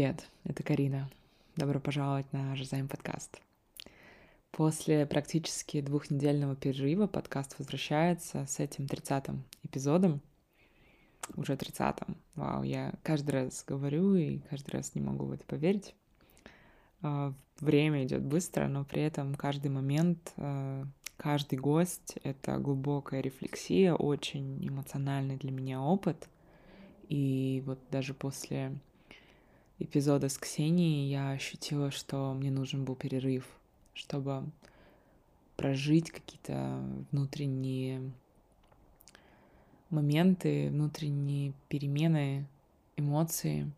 привет, это Карина. Добро пожаловать на Жизайм подкаст. После практически двухнедельного перерыва подкаст возвращается с этим тридцатым эпизодом. Уже тридцатым. Вау, я каждый раз говорю и каждый раз не могу в это поверить. А, время идет быстро, но при этом каждый момент, а, каждый гость — это глубокая рефлексия, очень эмоциональный для меня опыт. И вот даже после эпизода с Ксенией я ощутила, что мне нужен был перерыв, чтобы прожить какие-то внутренние моменты, внутренние перемены, эмоции.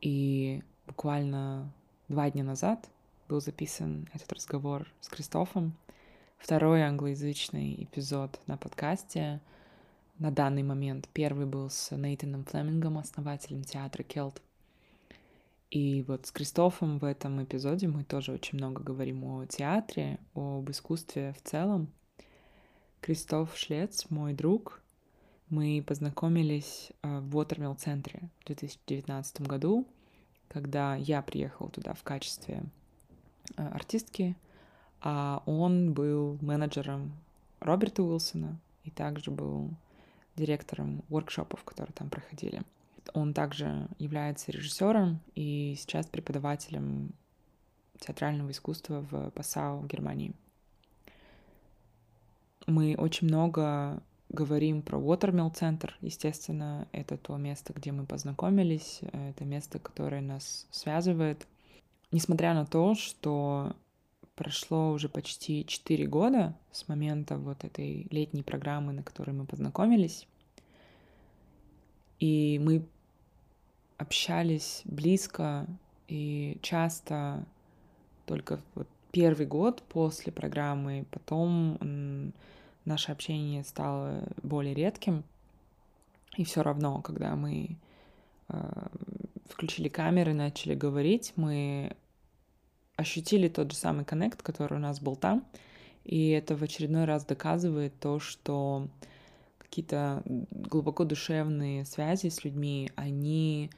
И буквально два дня назад был записан этот разговор с Кристофом, второй англоязычный эпизод на подкасте на данный момент. Первый был с Нейтаном Флемингом, основателем театра Келт и вот с Кристофом в этом эпизоде мы тоже очень много говорим о театре, об искусстве в целом. Кристоф Шлец, мой друг, мы познакомились э, в Watermill центре в 2019 году, когда я приехала туда в качестве э, артистки, а он был менеджером Роберта Уилсона и также был директором воркшопов, которые там проходили. Он также является режиссером и сейчас преподавателем театрального искусства в Пасау, Германии. Мы очень много говорим про Watermill центр. Естественно, это то место, где мы познакомились, это место, которое нас связывает. Несмотря на то, что прошло уже почти 4 года с момента вот этой летней программы, на которой мы познакомились, и мы общались близко и часто только вот первый год после программы, потом наше общение стало более редким. И все равно, когда мы э, включили камеры, начали говорить, мы ощутили тот же самый коннект, который у нас был там. И это в очередной раз доказывает то, что какие-то глубоко душевные связи с людьми, они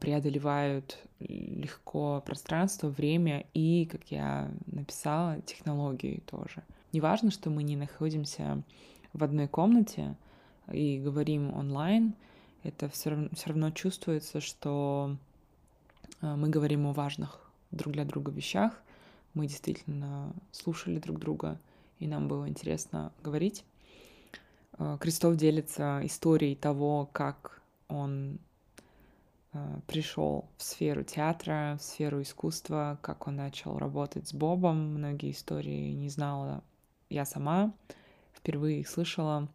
преодолевают легко пространство, время и, как я написала, технологии тоже. Неважно, что мы не находимся в одной комнате и говорим онлайн, это все равно, все равно чувствуется, что э, мы говорим о важных друг для друга вещах, мы действительно слушали друг друга, и нам было интересно говорить. Э, Крестов делится историей того, как он Э, пришел в сферу театра, в сферу искусства, как он начал работать с Бобом. Многие истории не знала я сама, впервые их слышала.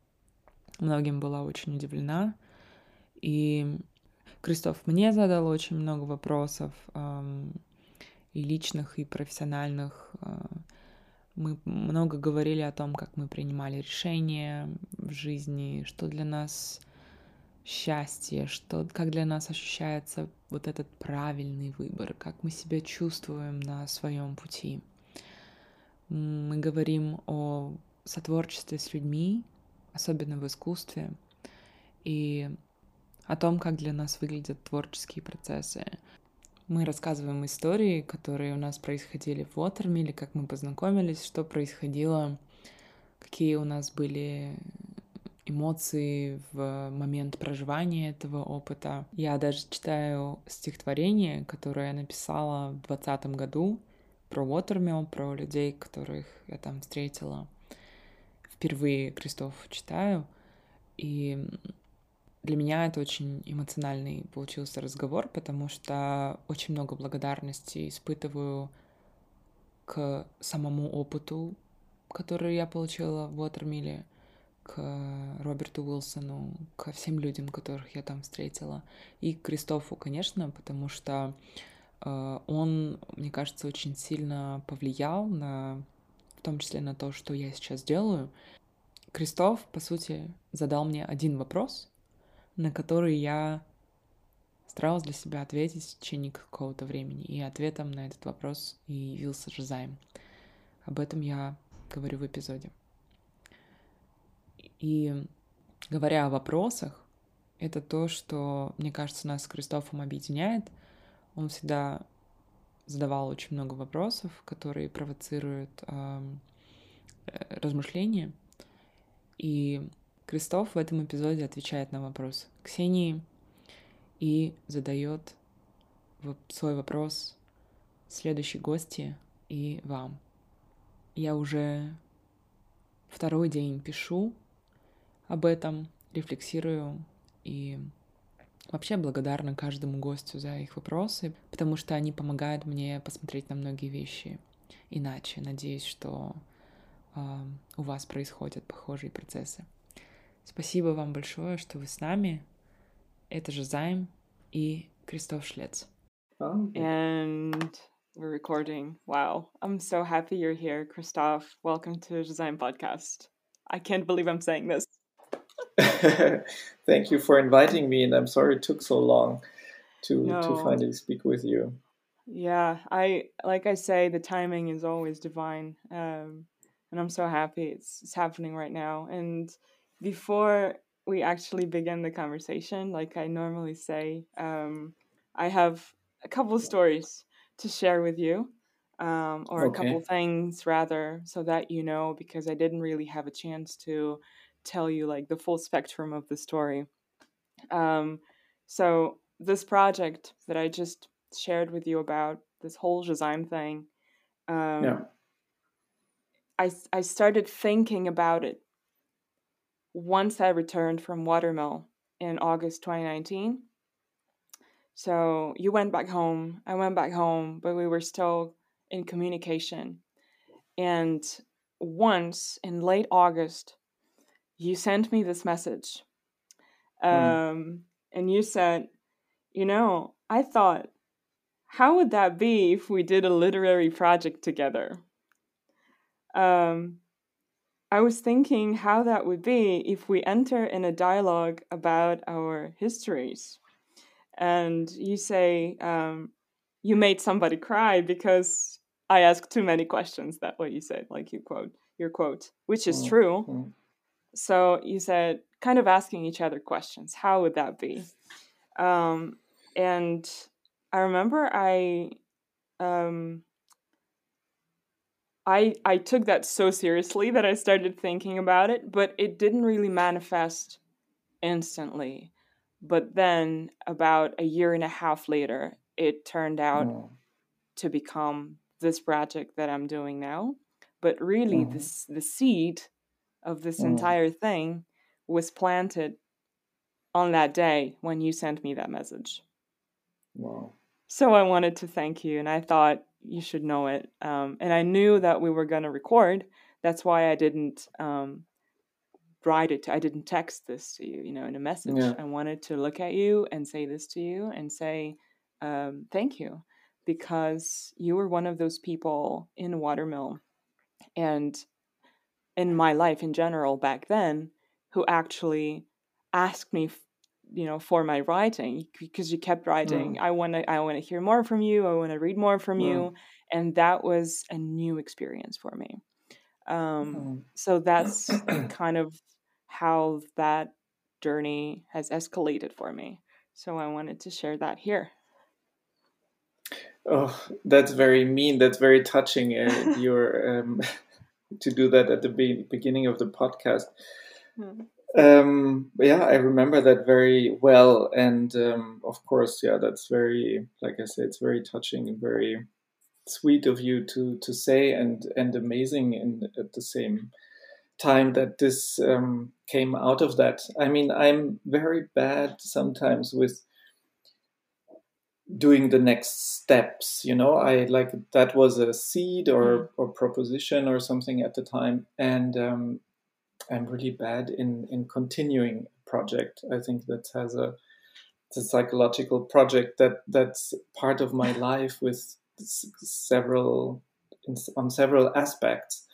Многим была очень удивлена. И Кристоф мне задал очень много вопросов, эм, и личных, и профессиональных. Э, мы много говорили о том, как мы принимали решения в жизни, что для нас счастье, что, как для нас ощущается вот этот правильный выбор, как мы себя чувствуем на своем пути. Мы говорим о сотворчестве с людьми, особенно в искусстве, и о том, как для нас выглядят творческие процессы. Мы рассказываем истории, которые у нас происходили в Уотермиле, как мы познакомились, что происходило, какие у нас были эмоции в момент проживания этого опыта. Я даже читаю стихотворение, которое я написала в двадцатом году про Watermill, про людей, которых я там встретила. Впервые Крестов читаю, и для меня это очень эмоциональный получился разговор, потому что очень много благодарности испытываю к самому опыту, который я получила в Уотермиле, к Роберту Уилсону, ко всем людям, которых я там встретила, и к Кристофу, конечно, потому что э, он, мне кажется, очень сильно повлиял на, в том числе на то, что я сейчас делаю. Кристоф, по сути, задал мне один вопрос, на который я старалась для себя ответить в течение какого-то времени. И ответом на этот вопрос и явился Жизайм. Об этом я говорю в эпизоде. И говоря о вопросах, это то, что, мне кажется, нас с Кристофом объединяет. Он всегда задавал очень много вопросов, которые провоцируют э, размышления. И Кристоф в этом эпизоде отвечает на вопрос Ксении и задает свой вопрос следующей гости и вам. Я уже второй день пишу об этом, рефлексирую и вообще благодарна каждому гостю за их вопросы, потому что они помогают мне посмотреть на многие вещи иначе. Надеюсь, что э, у вас происходят похожие процессы. Спасибо вам большое, что вы с нами. Это же Займ и Кристоф Шлец. Oh, And we're recording. Wow. I'm so happy you're here, Christoph. Welcome to Design Podcast. I can't believe I'm saying this. Thank you for inviting me, and I'm sorry it took so long to no. to finally speak with you. Yeah, I like I say, the timing is always divine, um, and I'm so happy it's, it's happening right now. And before we actually begin the conversation, like I normally say, um, I have a couple of stories to share with you, um, or okay. a couple things rather, so that you know, because I didn't really have a chance to tell you like the full spectrum of the story. Um, so this project that I just shared with you about this whole Shazam thing, um, yeah. I I started thinking about it once I returned from Watermill in August 2019. So you went back home, I went back home, but we were still in communication. And once in late August, you sent me this message. Hmm. Um, mm. And you said, you know, I thought, how would that be if we did a literary project together? Um, I was thinking how that would be if we enter in a dialogue about our histories. And you say, um, you made somebody cry because I asked too many questions. That what you said, like you quote your quote, which is mm. true. Mm. So you said kind of asking each other questions. How would that be? Um, and I remember I um, I I took that so seriously that I started thinking about it, but it didn't really manifest instantly. But then about a year and a half later, it turned out oh. to become this project that I'm doing now. But really, mm-hmm. this the seed of this mm. entire thing was planted on that day when you sent me that message. Wow. So I wanted to thank you, and I thought you should know it. Um, and I knew that we were going to record. That's why I didn't um, write it. I didn't text this to you, you know, in a message. Yeah. I wanted to look at you and say this to you and say um, thank you because you were one of those people in Watermill and in my life in general back then who actually asked me you know for my writing because you kept writing mm. i want to i want to hear more from you i want to read more from mm. you and that was a new experience for me um, mm. so that's kind of how that journey has escalated for me so i wanted to share that here oh that's very mean that's very touching uh, your um, to do that at the be- beginning of the podcast. Mm. Um, yeah, I remember that very well, and um, of course, yeah, that's very, like I said, it's very touching and very sweet of you to to say, and and amazing, and at the same time that this um, came out of that. I mean, I'm very bad sometimes with doing the next steps you know i like that was a seed or or proposition or something at the time and um, i'm really bad in in continuing a project i think that has a it's a psychological project that that's part of my life with several on several aspects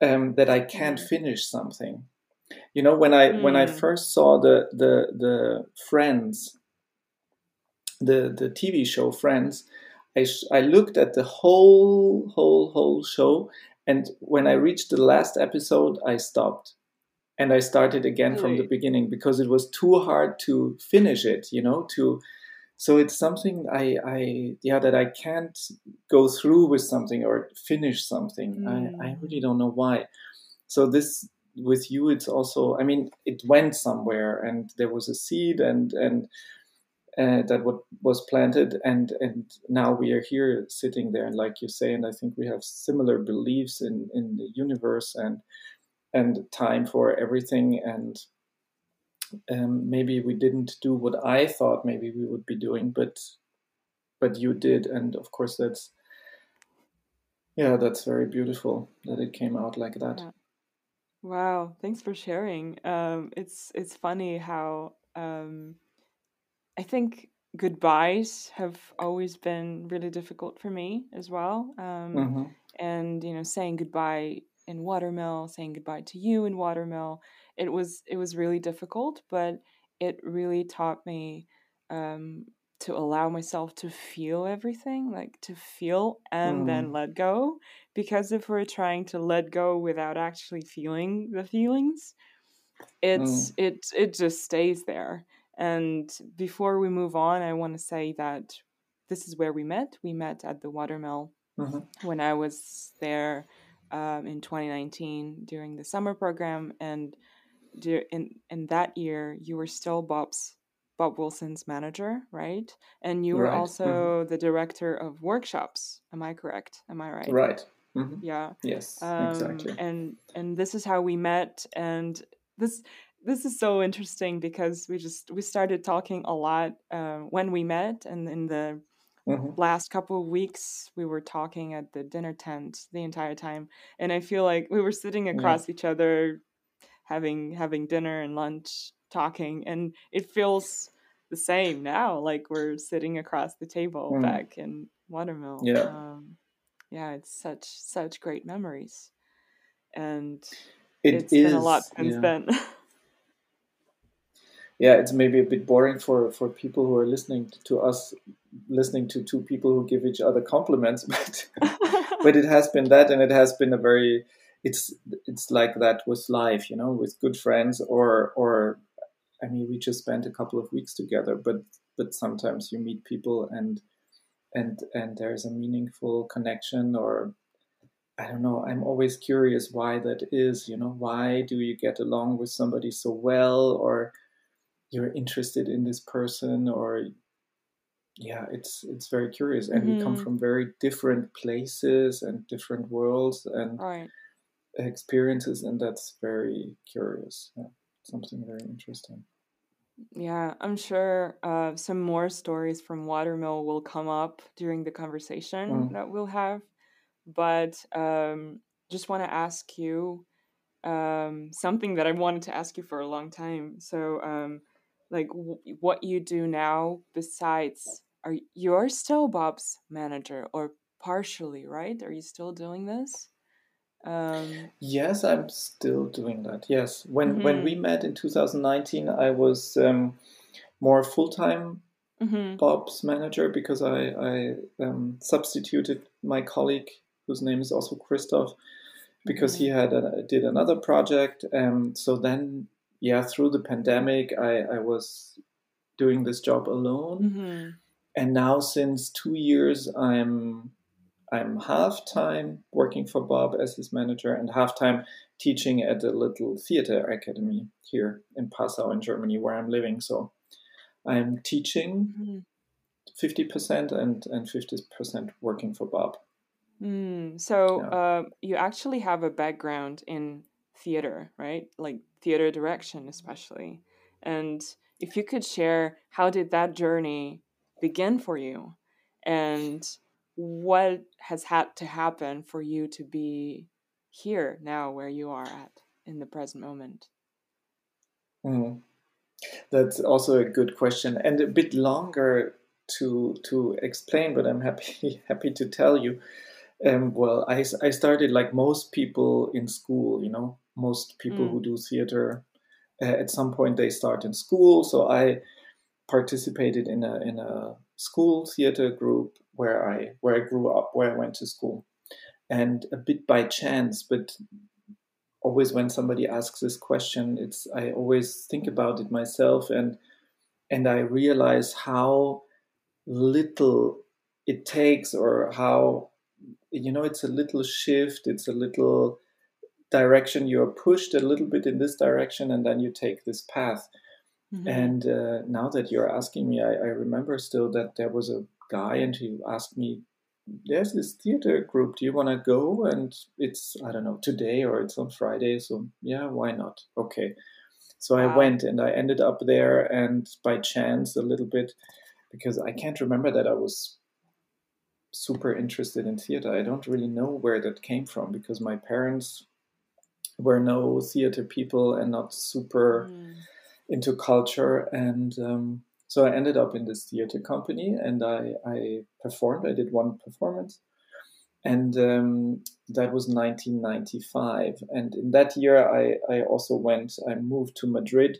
um, that i can't mm. finish something you know when i mm. when i mm. first saw the the the friends the the TV show Friends, I I looked at the whole whole whole show, and when I reached the last episode, I stopped, and I started again really? from the beginning because it was too hard to finish it, you know, to so it's something I, I yeah that I can't go through with something or finish something. Mm. I, I really don't know why. So this with you it's also I mean it went somewhere and there was a seed and and uh, that what was planted and and now we are here sitting there and like you say and I think we have similar beliefs in in the universe and and time for everything and um, maybe we didn't do what I thought maybe we would be doing, but but you did, and of course that's yeah, that's very beautiful that it came out like that. Yeah. Wow, thanks for sharing. Um, it's it's funny how um, I think goodbyes have always been really difficult for me as well. Um, mm-hmm. And you know, saying goodbye in Watermill, saying goodbye to you in Watermill. It was it was really difficult, but it really taught me um, to allow myself to feel everything, like to feel and mm. then let go. Because if we're trying to let go without actually feeling the feelings, it's mm. it it just stays there. And before we move on, I want to say that this is where we met. We met at the Watermill mm-hmm. when I was there um, in 2019 during the summer program, and in in that year you were still Bob's Bob Wilson's manager, right? And you were right. also mm-hmm. the director of workshops. Am I correct? Am I right? Right. Mm-hmm. Yeah. Yes. Um, exactly. And and this is how we met, and this this is so interesting because we just we started talking a lot uh, when we met, and in the Mm-hmm. Last couple of weeks, we were talking at the dinner tent the entire time, and I feel like we were sitting across yeah. each other, having having dinner and lunch, talking, and it feels the same now. Like we're sitting across the table mm. back in Watermill. Yeah, um, yeah, it's such such great memories, and it has been a lot since yeah. then. yeah, it's maybe a bit boring for for people who are listening to us, listening to two people who give each other compliments, but but it has been that, and it has been a very it's it's like that with life, you know, with good friends or or I mean, we just spent a couple of weeks together, but but sometimes you meet people and and and there's a meaningful connection or I don't know. I'm always curious why that is. You know, why do you get along with somebody so well, or you're interested in this person or yeah it's it's very curious and mm-hmm. we come from very different places and different worlds and right. experiences and that's very curious yeah, something very interesting yeah i'm sure uh, some more stories from watermill will come up during the conversation mm. that we'll have but um, just want to ask you um, something that i wanted to ask you for a long time so um, like w- what you do now besides are you're still Bob's manager or partially, right? Are you still doing this? Um, yes, I'm still doing that. Yes, when mm-hmm. when we met in 2019, I was um, more full time mm-hmm. Bob's manager because I I um, substituted my colleague whose name is also Christoph because mm-hmm. he had a, did another project. Um, so then yeah, through the pandemic, I, I was doing this job alone. Mm-hmm. And now, since two years, I'm I'm half time working for Bob as his manager and half time teaching at a little theater academy here in Passau in Germany, where I'm living. So I'm teaching mm-hmm. 50% and, and 50% working for Bob. Mm, so yeah. uh, you actually have a background in theater, right? Like theater direction, especially. And if you could share, how did that journey begin for you? And what has had to happen for you to be here now where you are at in the present moment? Mm. That's also a good question and a bit longer to to explain, but I'm happy happy to tell you. Um, well, I, I started like most people in school, you know, most people mm. who do theater uh, at some point they start in school. So I participated in a in a school theater group where I where I grew up, where I went to school, and a bit by chance, but always when somebody asks this question, it's I always think about it myself and and I realize how little it takes or how you know it's a little shift, it's a little direction you're pushed a little bit in this direction and then you take this path. Mm-hmm. And uh, now that you're asking me, I, I remember still that there was a guy and he asked me there's this theater group. Do you want to go? And it's, I don't know, today or it's on Friday. So, yeah, why not? Okay. So wow. I went and I ended up there, and by chance, a little bit, because I can't remember that I was super interested in theater. I don't really know where that came from because my parents were no theater people and not super mm. into culture. And um, so I ended up in this theater company and I, I performed. I did one performance. And um, that was 1995. And in that year, I, I also went, I moved to Madrid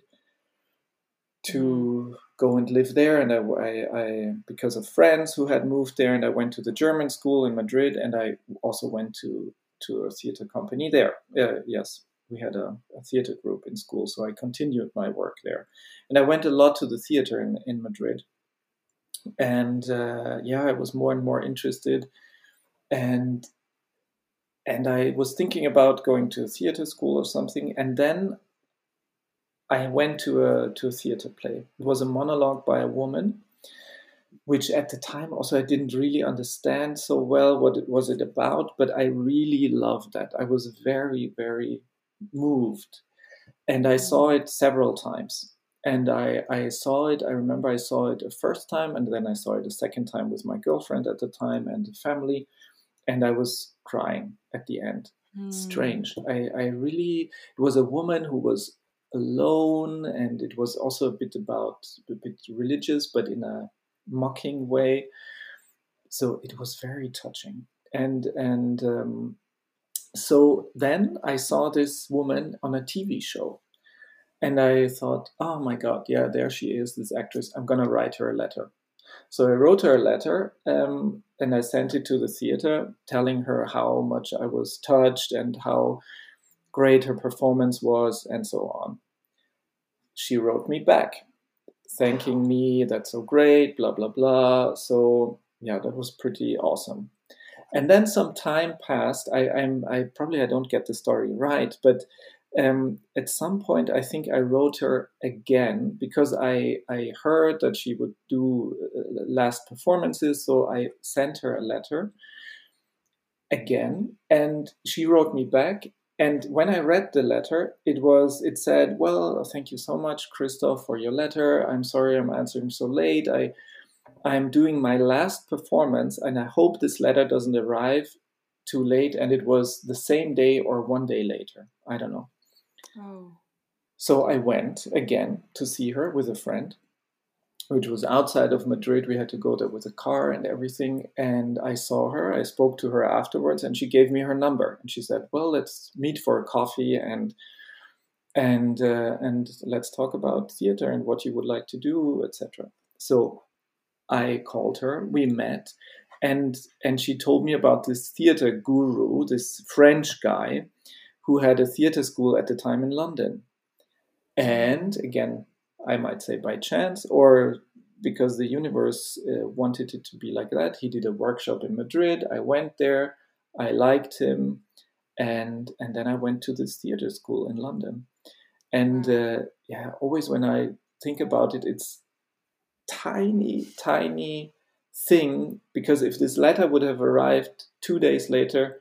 to go and live there. And I, I, I, because of friends who had moved there, and I went to the German school in Madrid, and I also went to, to a theater company there. Uh, yes we had a, a, theater group in school, so I continued my work there. And I went a lot to the theater in, in Madrid. And uh, yeah, I was more and more interested. And and I was thinking about going to a theater school or something. And then I went to a to a theater play. It was a monologue by a woman, which at the time also I didn't really understand so well what it was it about, but I really loved that. I was very, very moved. And I saw it several times. And I, I saw it, I remember I saw it the first time, and then I saw it a second time with my girlfriend at the time and the family. And I was crying at the end. Mm. Strange. I, I really, it was a woman who was alone, and it was also a bit about, a bit religious, but in a mocking way. So it was very touching. And, and, um, so then I saw this woman on a TV show. And I thought, oh my God, yeah, there she is, this actress. I'm to write her a letter. So I wrote her a letter um, and I sent it to the theater, telling her how much I was touched and how great her performance was, and so on. She wrote me back, thanking me, that's so great, blah, blah, blah. So, yeah, that was pretty awesome and then some time passed. I, I'm I probably I don't get the story right, but um, at some point I think I wrote her again because I I heard that she would do uh, last performances, so I sent her a letter again, and she wrote me back. And when I read the letter, it was it said, "Well, thank you so much, Christoph, for your letter. I'm sorry I'm answering so late. I I'm doing my last performance, and I hope this letter doesn't arrive too late. And it was the same day or one day later. I don't know. Oh. So I went again to see her with a friend, which was outside of Madrid. We had to go there with a car and everything. And I saw her. I spoke to her afterwards, and she gave me her number. And she said, "Well, let's meet for a coffee and." and uh, and let's talk about theater and what you would like to do etc so I called her, we met, and and she told me about this theater guru, this French guy who had a theater school at the time in London. And again, I might say by chance or because the universe uh, wanted it to be like that, he did a workshop in Madrid. I went there, I liked him, and and then I went to this theater school in London. And uh, yeah, always when I think about it, it's tiny, tiny thing because if this letter would have arrived two days later,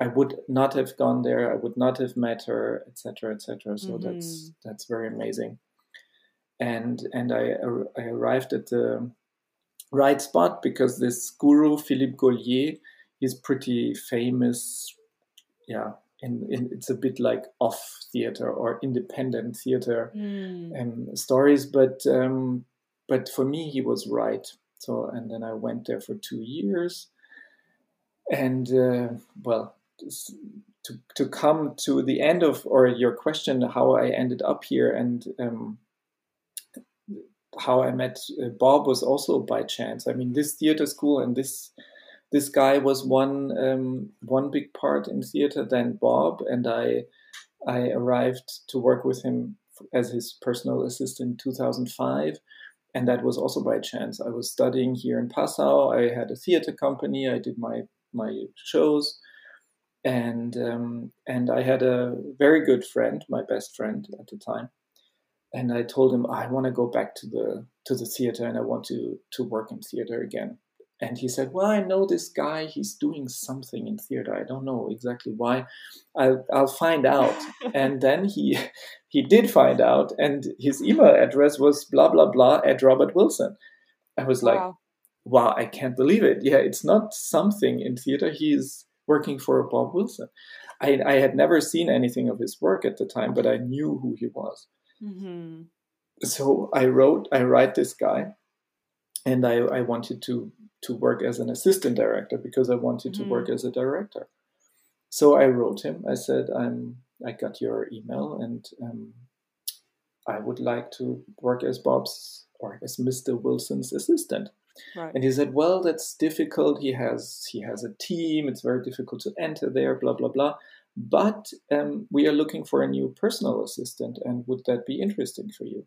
I would not have gone there. I would not have met her, etc., etc. So mm-hmm. that's that's very amazing. And and I I arrived at the right spot because this guru Philippe Gaulier is pretty famous. Yeah, and, in it's a bit like off theater or independent theater mm. um, stories, but um, but for me, he was right. So, and then I went there for two years. And uh, well, to, to come to the end of, or your question, how I ended up here and um, how I met uh, Bob was also by chance. I mean, this theater school and this this guy was one um, one big part in theater. Then Bob and I I arrived to work with him as his personal assistant in 2005. And that was also by chance. I was studying here in Passau. I had a theater company. I did my, my shows. And, um, and I had a very good friend, my best friend at the time. And I told him, I want to go back to the, to the theater and I want to, to work in theater again and he said, "Well, I know this guy. He's doing something in theater. I don't know exactly why. I'll, I'll find out." and then he he did find out, and his email address was blah blah blah at Robert Wilson. I was like, wow. "Wow, I can't believe it. Yeah, it's not something in theater. He's working for Bob Wilson." I, I had never seen anything of his work at the time, but I knew who he was. Mm-hmm. So I wrote, I write this guy, and I, I wanted to to work as an assistant director because I wanted to mm. work as a director. So I wrote him. I said, "I'm. I got your email, and um, I would like to work as Bob's or as Mr. Wilson's assistant." Right. And he said, "Well, that's difficult. He has he has a team. It's very difficult to enter there. Blah blah blah." But um, we are looking for a new personal assistant, and would that be interesting for you?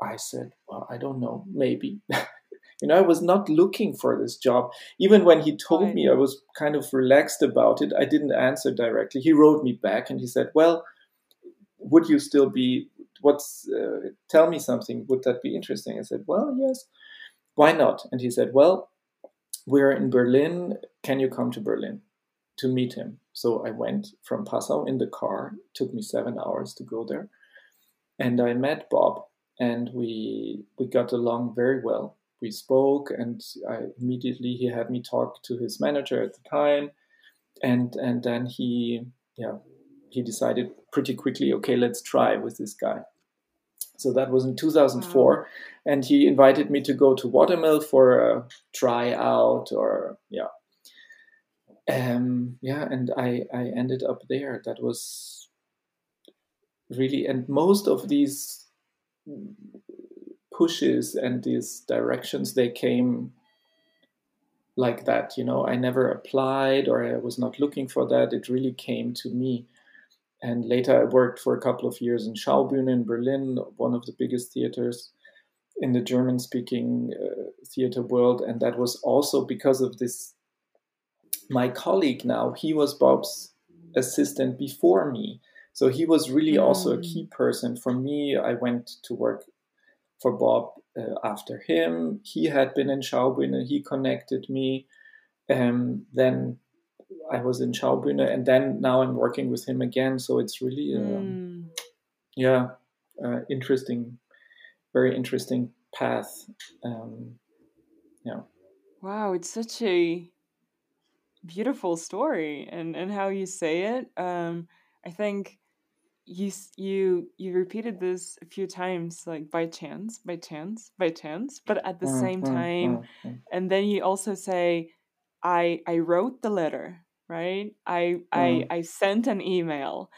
I said, Well, I don't know, maybe. You know, I was not looking for this job. Even when he told me, I was kind of relaxed about it. I didn't answer directly. He wrote me back and he said, "Well, would you still be? What's? Uh, tell me something. Would that be interesting?" I said, "Well, yes. Why not?" And he said, "Well, we're in Berlin. Can you come to Berlin to meet him?" So I went from Passau in the car. It took me seven hours to go there, and I met Bob, and we we got along very well we spoke, and I, immediately he had me talk to his manager at the time, and and then he yeah he decided pretty quickly okay let's try with this guy. So that was in 2004, wow. and he invited me to go to Watermill for a tryout or yeah. Um, yeah, and I, I ended up there. That was really, and most of these pushes and these directions they came like that you know? I never applied or i was not looking for that. It really came to me. And later i worked for a couple of years in schaubühne in berlin one of the biggest theaters in the german speaking uh, theater world. And that was also because of this my colleague now he was bob's assistant before me so he was really mm. also a key person for me i went to work for Bob uh, after him. He had been in Schaubühne, he connected me. Um, then I was in Schaubühne, and then now I'm working with him again. So it's really, um, mm. yeah, uh, interesting, very interesting path. Um, yeah. Wow, it's such a beautiful story, and and how you say it. Um, I think you you you repeated this a few times like by chance by chance by chance but at the mm, same mm, time mm, and then you also say i i wrote the letter right? I i i sent an email.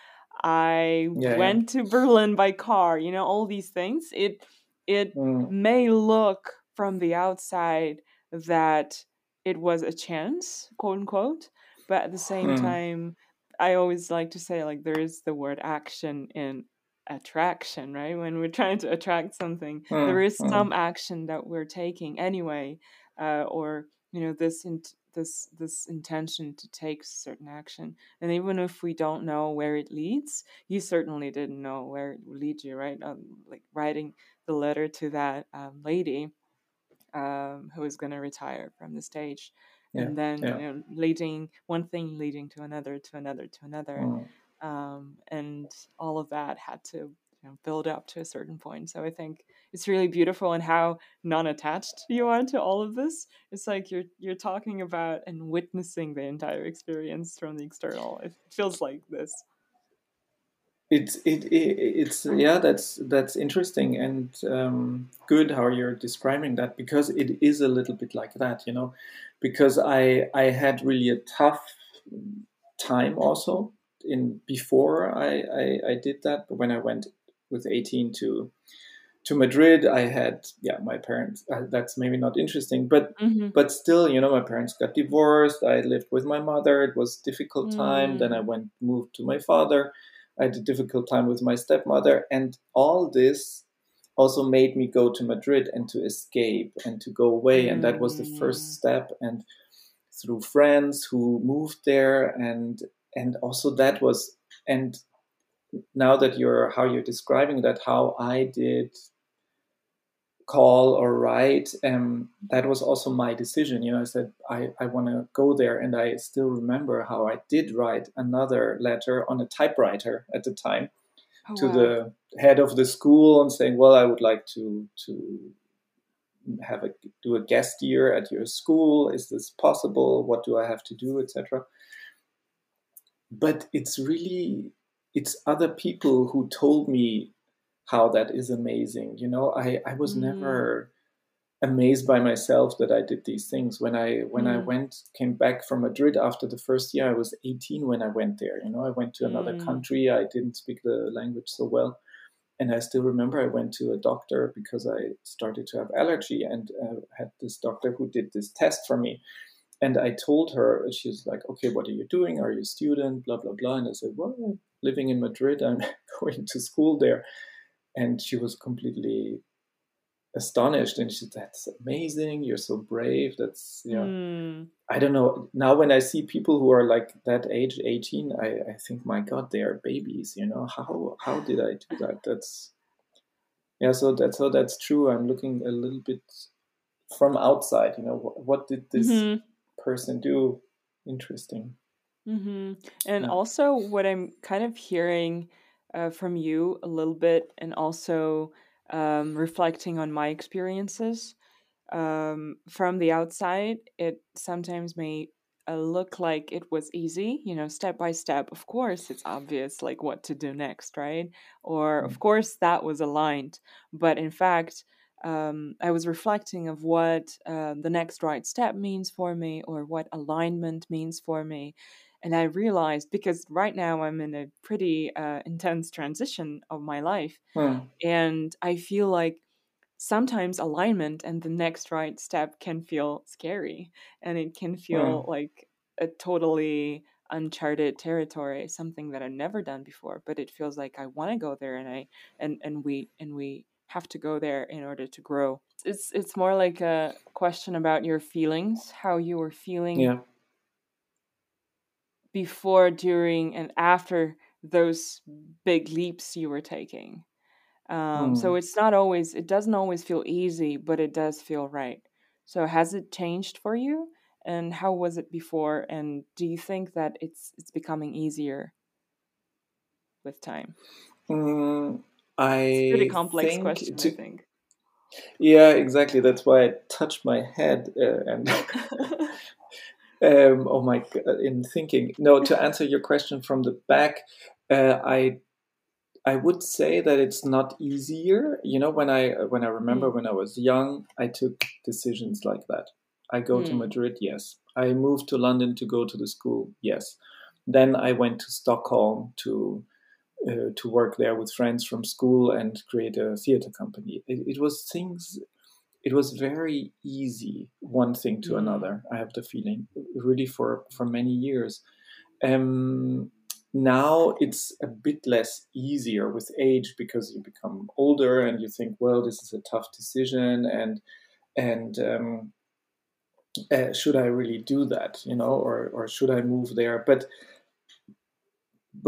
I yeah, went yeah. to berlin by car you know all these things. It it may look from the outside that it was a chance quote unquote but at the same time I always like to say like there is the word action in attraction, right? When we're trying to attract something, mm, there is mm. some action that we're taking anyway, uh, or you know this in, this this intention to take certain action. And even if we don't know where it leads, you certainly didn't know where it would lead you, right? Um, like writing the letter to that um, lady um, who was going to retire from the stage yeah. and then yeah. you know, leading one thing leading to another to another to another mm. um, and all of that had to you know, build up to a certain point so i think it's really beautiful and how non-attached you are to all of this it's like you're you're talking about and witnessing the entire experience from the external it feels like this it's it, it, it's yeah that's that's interesting and um, good how you're describing that because it is a little bit like that you know because I I had really a tough time also in before I, I, I did that but when I went with 18 to to Madrid, I had yeah my parents. Uh, that's maybe not interesting, but Mhm. but still, you know, my parents got divorced. I lived with my mother. It was a difficult time. Then I Mm. went moved to my father. I had a difficult time with my stepmother, and all this also made me go to Madrid and to escape and to go away. And that was the first Mm. step. And through friends who moved there, and and also that was and now that you're how you're describing that, how I did call or write, um, that was also my decision. You know, I said I, I want to go there, and I still remember how I did write another letter on a typewriter at the time Oh, to wow. the head of the school and saying, "Well, I would like to to have a do a guest year at your school. Is this possible? What do I have to do, etc." But it's really it's other people who told me how that is amazing. You know, I I was Mm. never amazed by myself that I did these things. When I when I Mm. went came back from Madrid after the first year, I was 18 when I went there. You know, I went to another Mm. country. I didn't speak the language so well, and I still remember I went to a doctor because I started to have allergy and uh, had this doctor who did this test for me. And I told her, she was like, "Okay, what are you doing? Are you a student? Blah blah blah." And I said, "Well, I'm living in Madrid. I'm going to school there." And she was completely astonished and she said that's amazing. You're so brave. That's yeah Mm. i don't know. Now when i see people who are like that age 18 i, I think my god they are babies you know? How how did i do that? That's yeah so that's so that's true. I'm looking a little bit from outside you know? What, what did this Mhm. person do? Interesting. Mm-hmm. And Yeah. also, what I'm kind of hearing uh, from you a little bit, and also um, reflecting on my experiences um, from the outside, it sometimes may uh, look like it was easy, you know, step by step. Of course, it's obvious like what to do next, right? Or, of Mm. course, that was aligned. But in fact, um, I was reflecting of what uh, the next right step means for me, or what alignment means for me and I realized because right now I'm in a pretty uh, intense transition of my life, Hmm. and I feel like sometimes alignment and the next right step can feel scary, and it can feel Hmm. like a totally uncharted territory, something that I've never done before. But it feels like I want to go there, and I and and we and we have to go there in order to grow. It's it's more like a question about your feelings, how you were feeling yeah before, during, and after those big leaps you were taking. Um, so Hmm. it's not always, it doesn't always feel easy, but it does feel right. So has it changed for you? And how was it before? And do you think that it's it's becoming easier with time? Mm, It's a pretty i complex think question, I think. yeah exactly that's why i touched my head uh, and Um, oh my god! In thinking, no. To answer your question from the back, uh, I I would say that it's not easier. You know, when I when I remember Mm, when I was young, I took decisions like that. I go to mm, Madrid, yes. I moved to London to go to the school, yes. Then I went to Stockholm to uh, to work there with friends from school and create a theater company. It, it was things it was very easy one thing to mm, another i have the feeling really for for many years. Um now it's a bit less easier with age because you become older and you think well this is a tough decision and and um, uh, should i really do that you know or or should i move there? But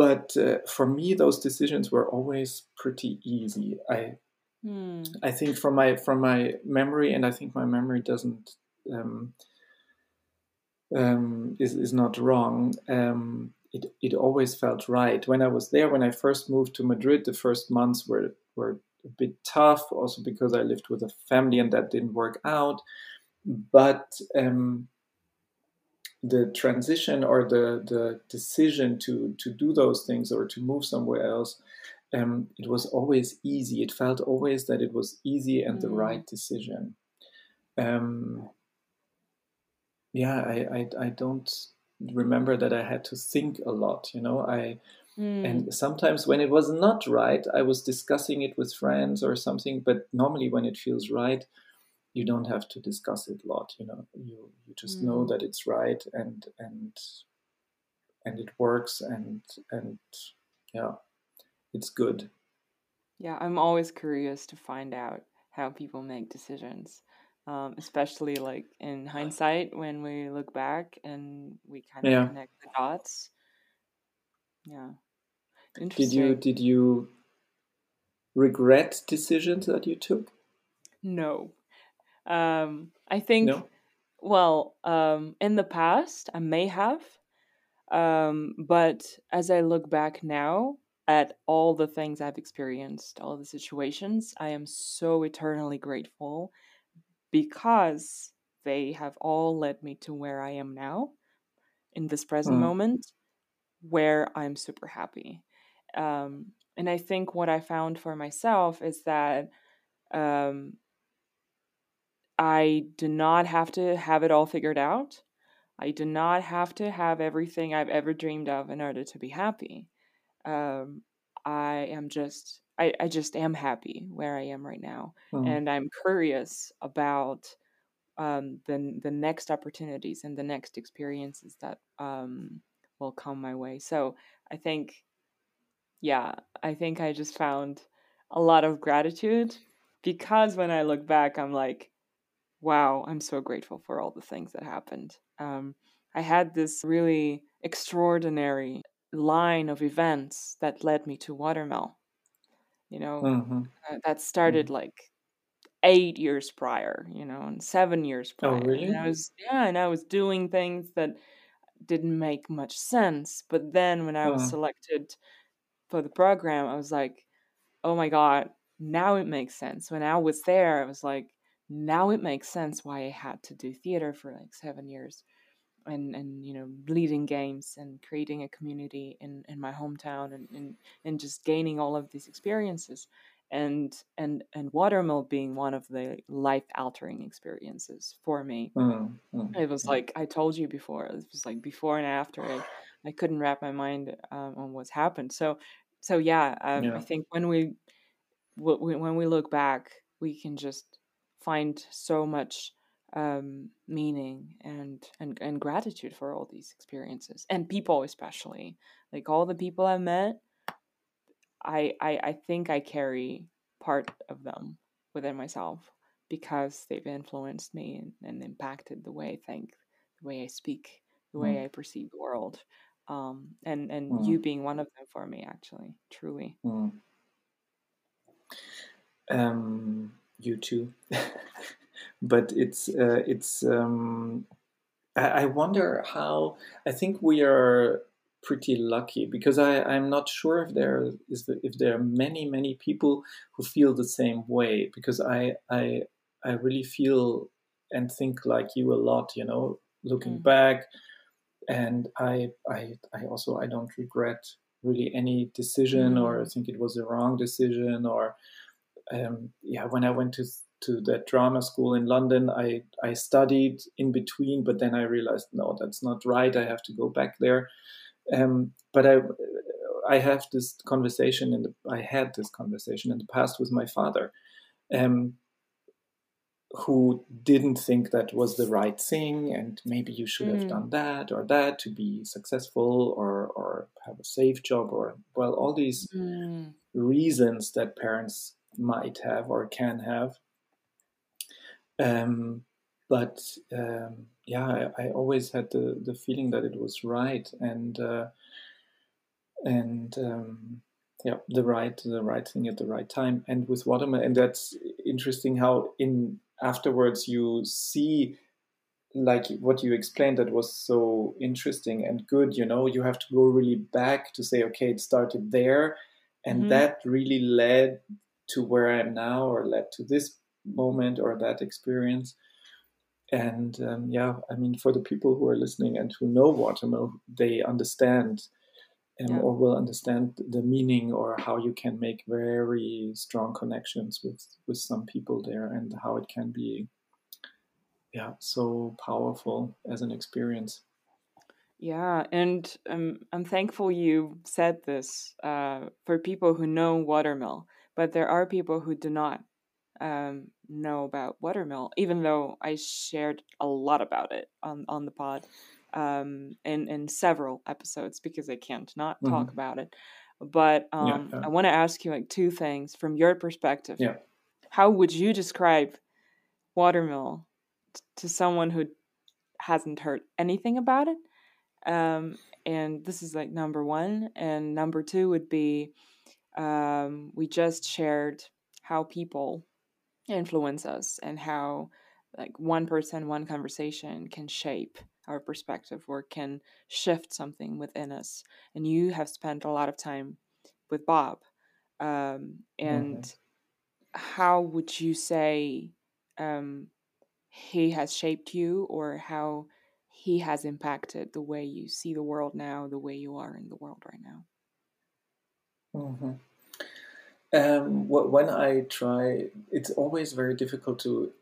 but uh, for me those decisions were always pretty easy. I mm, I think from my from my memory, and I think my memory doesn't um, um, is is not wrong. Um, it it always felt right when I was there. When I first moved to Madrid, the first months were were a bit tough, also because I lived with a family and that didn't work out. But um, the transition or the the decision to to do those things or to move somewhere else um, it was always easy. It felt always that it was easy and the mm, right decision. Um, yeah, I, I, I don't remember that I had to think a lot. You know, I Mm. And sometimes when it was not right, I was discussing it with friends or something. But normally, when it feels right, you don't have to discuss it a lot. You know, you you just mm. know that it's right and and and it works and and yeah, it's good. Yeah, I'm always curious to find out how people make decisions. Um, especially like in hindsight when we look back and we kind of yeah. connect the dots yeah. Did you did you regret decisions that you took? No. Um, I think no? well, um, in the past I may have. Um, but as I look back now at all the things I've experienced, all the situations, I am so eternally grateful because they have all led me to where I am now in this present mm. moment where I'm super happy. Um, and I think what I found for myself is that um, I do not have to have it all figured out. I do not have to have everything I've ever dreamed of in order to be happy. Um, I am just, I, I just am happy where I am right now. Mm. And I'm curious about um, the, the next opportunities and the next experiences that um, will come my way. So I think, yeah, I think I just found a lot of gratitude because when I look back, I'm like, wow, I'm so grateful for all the things that happened. Um, I had this really extraordinary line of events that led me to Watermill. You know, mm-hmm. uh, that started mm-hmm. like eight years prior, you know, and seven years oh, prior. Oh, really? And I was, yeah, and I was doing things that didn't make much sense. But then when I was uh-huh. selected for the program, I was like, oh my God, now it makes sense. When I was there, I was like, now it makes sense why I had to do theater for like seven years and and you know leading games and creating a community in in my hometown and and, and just gaining all of these experiences and and and watermill being one of the life altering experiences for me. Mm, mm, it was mm. like i told you before it was like before and after i, I couldn't wrap my mind um, on what's happened. So so yeah, um, yeah, i think when we when we look back we can just find so much um, meaning and, and and gratitude for all these experiences and people especially like all the people i met I, I I think I carry part of them within myself because they've influenced me and, and impacted the way I think, the way I speak, the way mm. I perceive the world. Um, and and mm. you being one of them for me, actually, truly. Mm. Um, you too, but it's uh, it's. Um, I, I wonder how. I think we are pretty lucky because I, I'm not sure if there is the, if there are many many people who feel the same way because I I I really feel and think like you a lot you know looking mm. back and I I I also I don't regret really any decision mm. or I think it was a wrong decision or um, yeah when I went to to that drama school in London I I studied in between but then I realized no that's not right I have to go back there um, but I, I have this conversation, and I had this conversation in the past with my father, um, who didn't think that was the right thing, and maybe you should mm. have done that or that to be successful or or have a safe job or well, all these mm. reasons that parents might have or can have. Um, but um, yeah, I, I, always had the, the feeling that it was right and uh, and um, yeah, the right the right thing at the right time. And with Watermill, and that's interesting how in afterwards you see like what you explained that was so interesting and good. You know, you have to go really back to say, okay, it started there, and mm-hmm. that really led to where I am now, or led to this moment or that experience. And um, yeah, I mean, for the people who are listening and who know watermill, they understand um, yeah. or will understand the meaning or how you can make very strong connections with with some people there and how it can be yeah so powerful as an experience. Yeah, and um, I'm thankful you said this uh, for people who know watermill, but there are people who do not um, know about watermill, even though I shared a lot about it on, on the pod um, in, in several episodes because I can't not mm-hmm. talk about it. But um, yeah, yeah. I want to ask you like two things from your perspective. Yeah. How would you describe watermill t- to someone who hasn't heard anything about it? Um, and this is like number one. And number two would be um, we just shared how people influence us and how like one person, one conversation can shape our perspective or can shift something within us. And you have spent a lot of time with Bob. Um, and mm-hmm. how would you say um, he has shaped you or how he has impacted the way you see the world now, the way you are in the world right now? Mm-hmm. Um, when I try, it's always very difficult to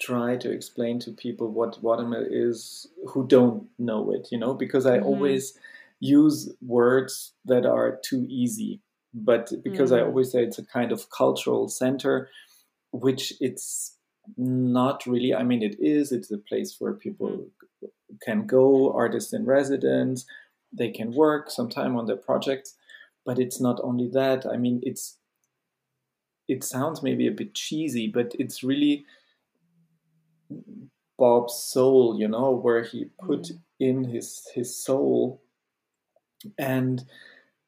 try to explain to people what watermill is who don't know it, you know, because I mm-hmm. always use words that are too easy. But because mm-hmm. I always say it's a kind of cultural center, which it's not really. I mean, it is. It's a place where people mm-hmm. can go, artists in residence. They can work some time on their projects, but it's not only that. I mean, it's. It sounds maybe a bit cheesy, but it's really Bob's soul, you know, where he put mm. in his his soul, and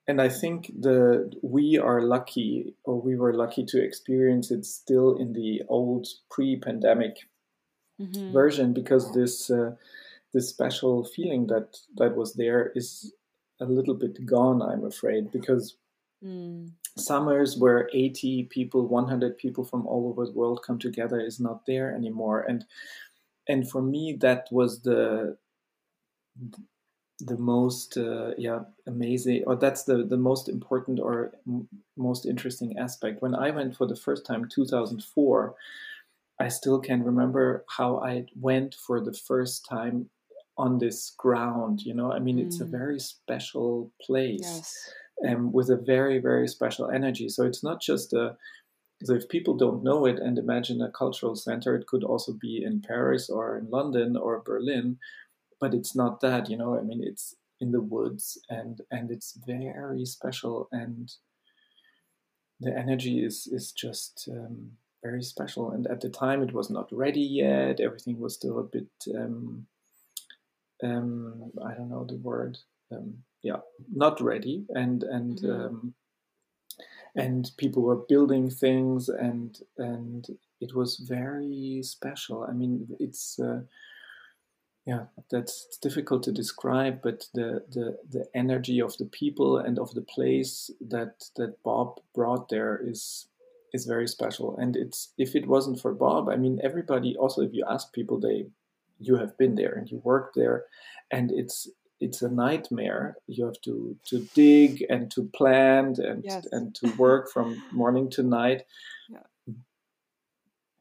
and I think the we are lucky, or we were lucky to experience it still in the old pre-pandemic mm-hmm. version, because this uh, this special feeling that that was there is a little bit gone. I'm afraid because. Mm. Summers where 80 people, 100 people from all over the world come together is not there anymore, and and for me that was the the most uh, yeah amazing or that's the the most important or m- most interesting aspect when i went for the first time 2004 i still can remember how i went for the first time on this ground you know i mean mm. it's a mm. very special place yes. um, with a very very special energy so it's not just a so if people don't know it and imagine a cultural center it could also be in paris or in london or berlin but it's not that you know i mean it's in the woods and and it's very special and the energy is is just um, very special and at the time it was not ready yet everything was still a bit um, um, i don't know the word um, yeah not ready. And and mm-hmm. Um, and people were building things and and it was very special. I mean it's uh, yeah that's difficult to describe but the, the the energy of the people and of the place that that bob brought there is is very special. And it's if it wasn't for bob i mean everybody also if you ask people they you have been there and you worked there and it's it's a nightmare you have to to dig and to plant and yes. and to work from morning to night yeah.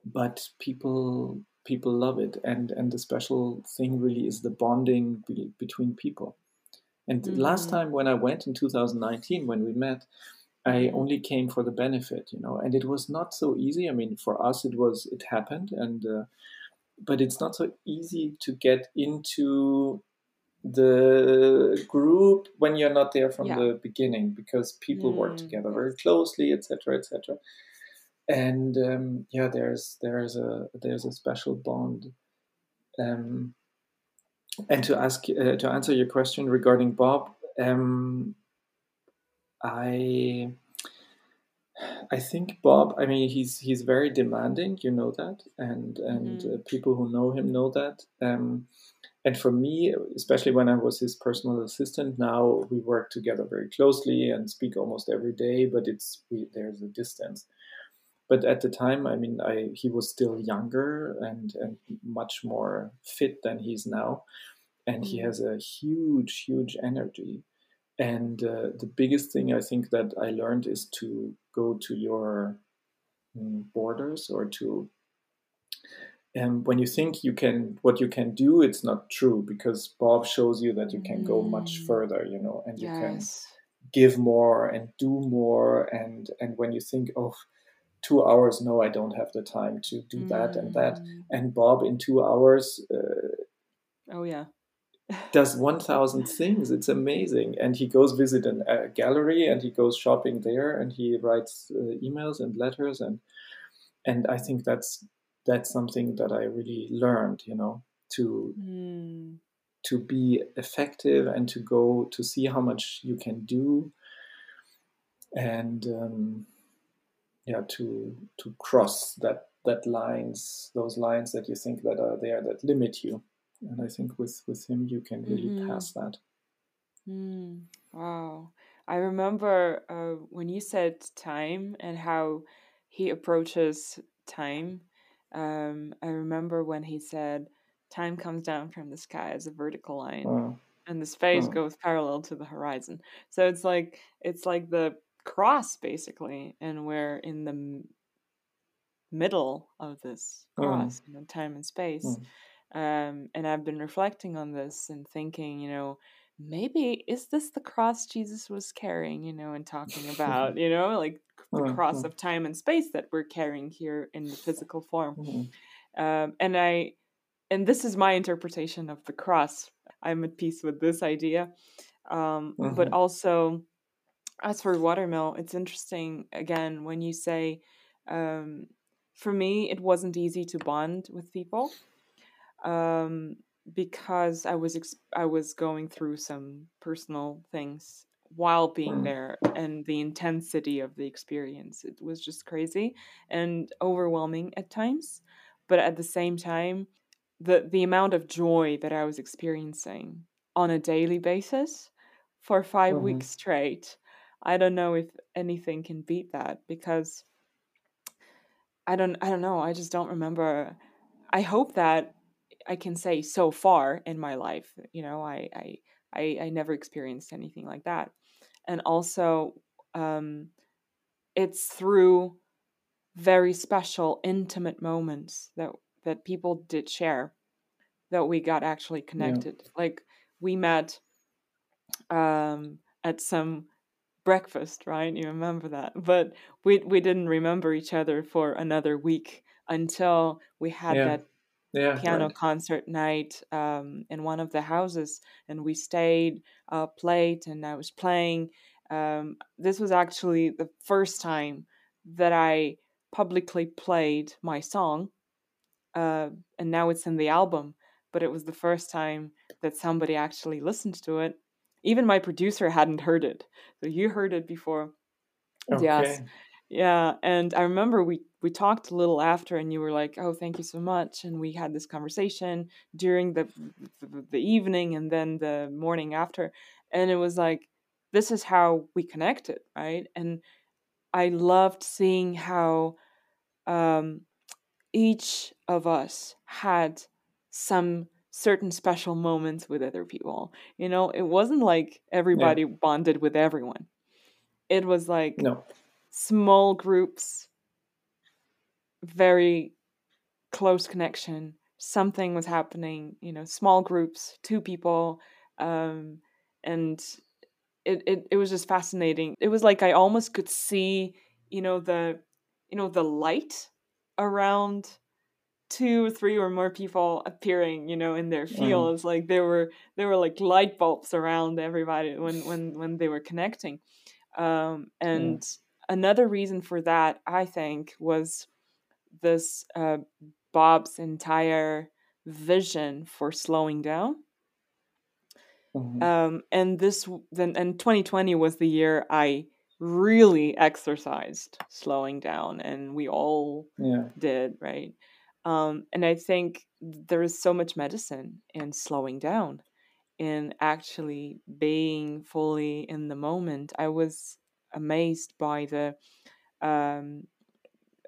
but people people love it and and the special thing really is the bonding be, between people and mm-hmm. last time when i went in 2019 when we met i mm-hmm. only came for the benefit you know and it was not so easy i mean for us it was it happened and uh, but it's not so easy to get into the group when you're not there from yeah. the beginning because people mm. work together very closely etc etc and um, yeah, there's there's a there's a special bond. Um, and to ask uh, to answer your question regarding Bob, um, I I think Bob. I mean, he's he's very demanding. You know that, and and mm-hmm. uh, people who know him know that. Um, and for me, especially when I was his personal assistant, now we work together very closely and speak almost every day. But it's we, there's a distance but at the time, I mean, I he was still younger and and much more fit than he's now, and mm-hmm. he has a huge, huge energy. And uh, the biggest thing I think that I learned is to go to your mm, borders or to and when you think you can what you can do it's not true because bob shows you that you can go much Mm. further you know and you can give more and do more and and when you think oh two hours no i don't have the time to do that and that Mm. and bob in two hours uh, Oh yeah. Does 1000 things. It's amazing. And he goes visit an, a gallery and he goes shopping there and he writes uh, emails and letters and and i think that's that's something that i really learned you know to Mm. to be effective and to go to see how much you can do. And um, yeah to to cross that that lines those lines that you think that are there that limit you and i think with with him you can really Mhm. pass that Mm. Wow. I remember uh, when you said time and how he approaches time. Um, I remember when he said, Time comes down from the sky as a vertical line, Uh, and the space Mm. goes parallel to the horizon. So it's like it's like the cross basically, and we're in the middle of this cross, you know, time and space. Um, and I've been reflecting on this and thinking, you know, maybe is this the cross Jesus was carrying, you know, and talking about, you know, like the Mm, cross of time and space that we're carrying here in the physical form. Mhm. Um, and I, and this is my interpretation of the cross. I'm at peace with this idea. Um, But Mhm. also, as for watermill, it's interesting again when you say, um, for me, it wasn't easy to bond with people um, because I was ex- I was going through some personal things while being Mm. there, and the intensity of the experience it was just crazy and overwhelming at times. But at the same time, the the amount of joy that I was experiencing on a daily basis for 5 Mhm. weeks straight, I don't know if anything can beat that because I don't I don't know. I just don't remember. I hope that I can say so far in my life, you know, I I I, I never experienced anything like that. And also um it's through very special intimate moments that that people did share that we got actually Yeah. connected. Like we met um at some breakfast, right? You remember that. But we we didn't remember each other for another week until we had Yeah. that Yeah. piano Right. concert night um, in one of the houses, and we stayed up late, and I was playing. Um, this was actually the first time that I publicly played my song, uh, and now it's in the album. But it was the first time that somebody actually listened to it. Even my producer hadn't heard it, so you heard it before. Yes. Yeah, and I remember we we talked a little after, and you were like, "Oh, thank you so much," and we had this conversation during the the, the evening and then the morning after, and it was like, this is how we connected, right? And I loved seeing how um, each of us had some certain special moments with other people. You know, it wasn't like Yeah. everybody bonded with everyone. It was like No. Small groups, very close connection. Something was happening, you know, small groups, two people, um, and it, it it was just fascinating. It was like I almost could see, you know, the you know the light around two or three or more people appearing, you know, in their Mm. fields. Like there were there were like light bulbs around everybody when when when they were connecting. Um, and another reason for that, I think, was this uh, Bob's entire vision for slowing down. Mhm. Um, and this then and 2020 was the year I really exercised slowing down, and we all Yeah. did, right? Um, and I think there is so much medicine in slowing down, in actually being fully in the moment. I was amazed by the um,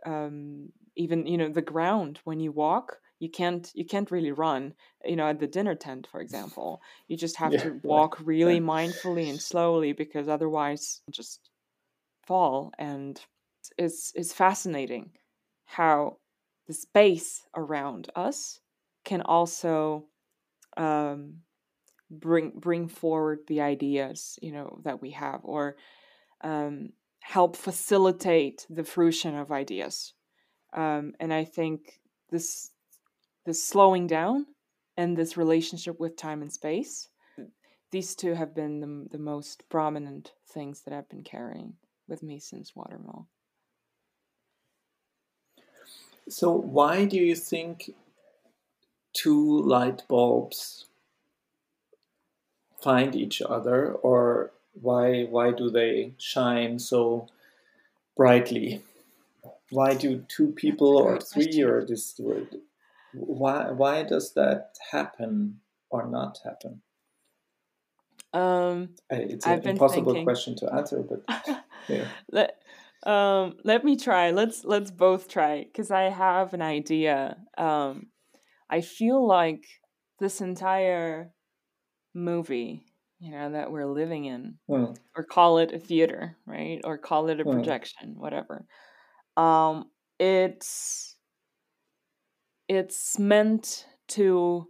um, even you know the ground when you walk. You can't you can't really run. You know, at the dinner tent, for example, you just have Yeah. to Right. walk really Yeah. mindfully and slowly because otherwise, just fall. And it's it's fascinating how the space around us can also um, bring bring forward the ideas you know that we have or um, help facilitate the fruition of ideas. Um, and i think this this slowing down and this relationship with time and space these two have been the, the most prominent things that i've been carrying with me since watermill. So why do you think two light bulbs find each other or why why do they shine so brightly? Why do two people or three or this why why does that happen or not happen? Um it's an impossible thinking. question to answer but yeah. let, um let me try. Let's let's both try because i have an idea. Um i feel like this entire movie you know that we're living in mm. or call it a theater right or call it a hmm. projection whatever um it's it's meant to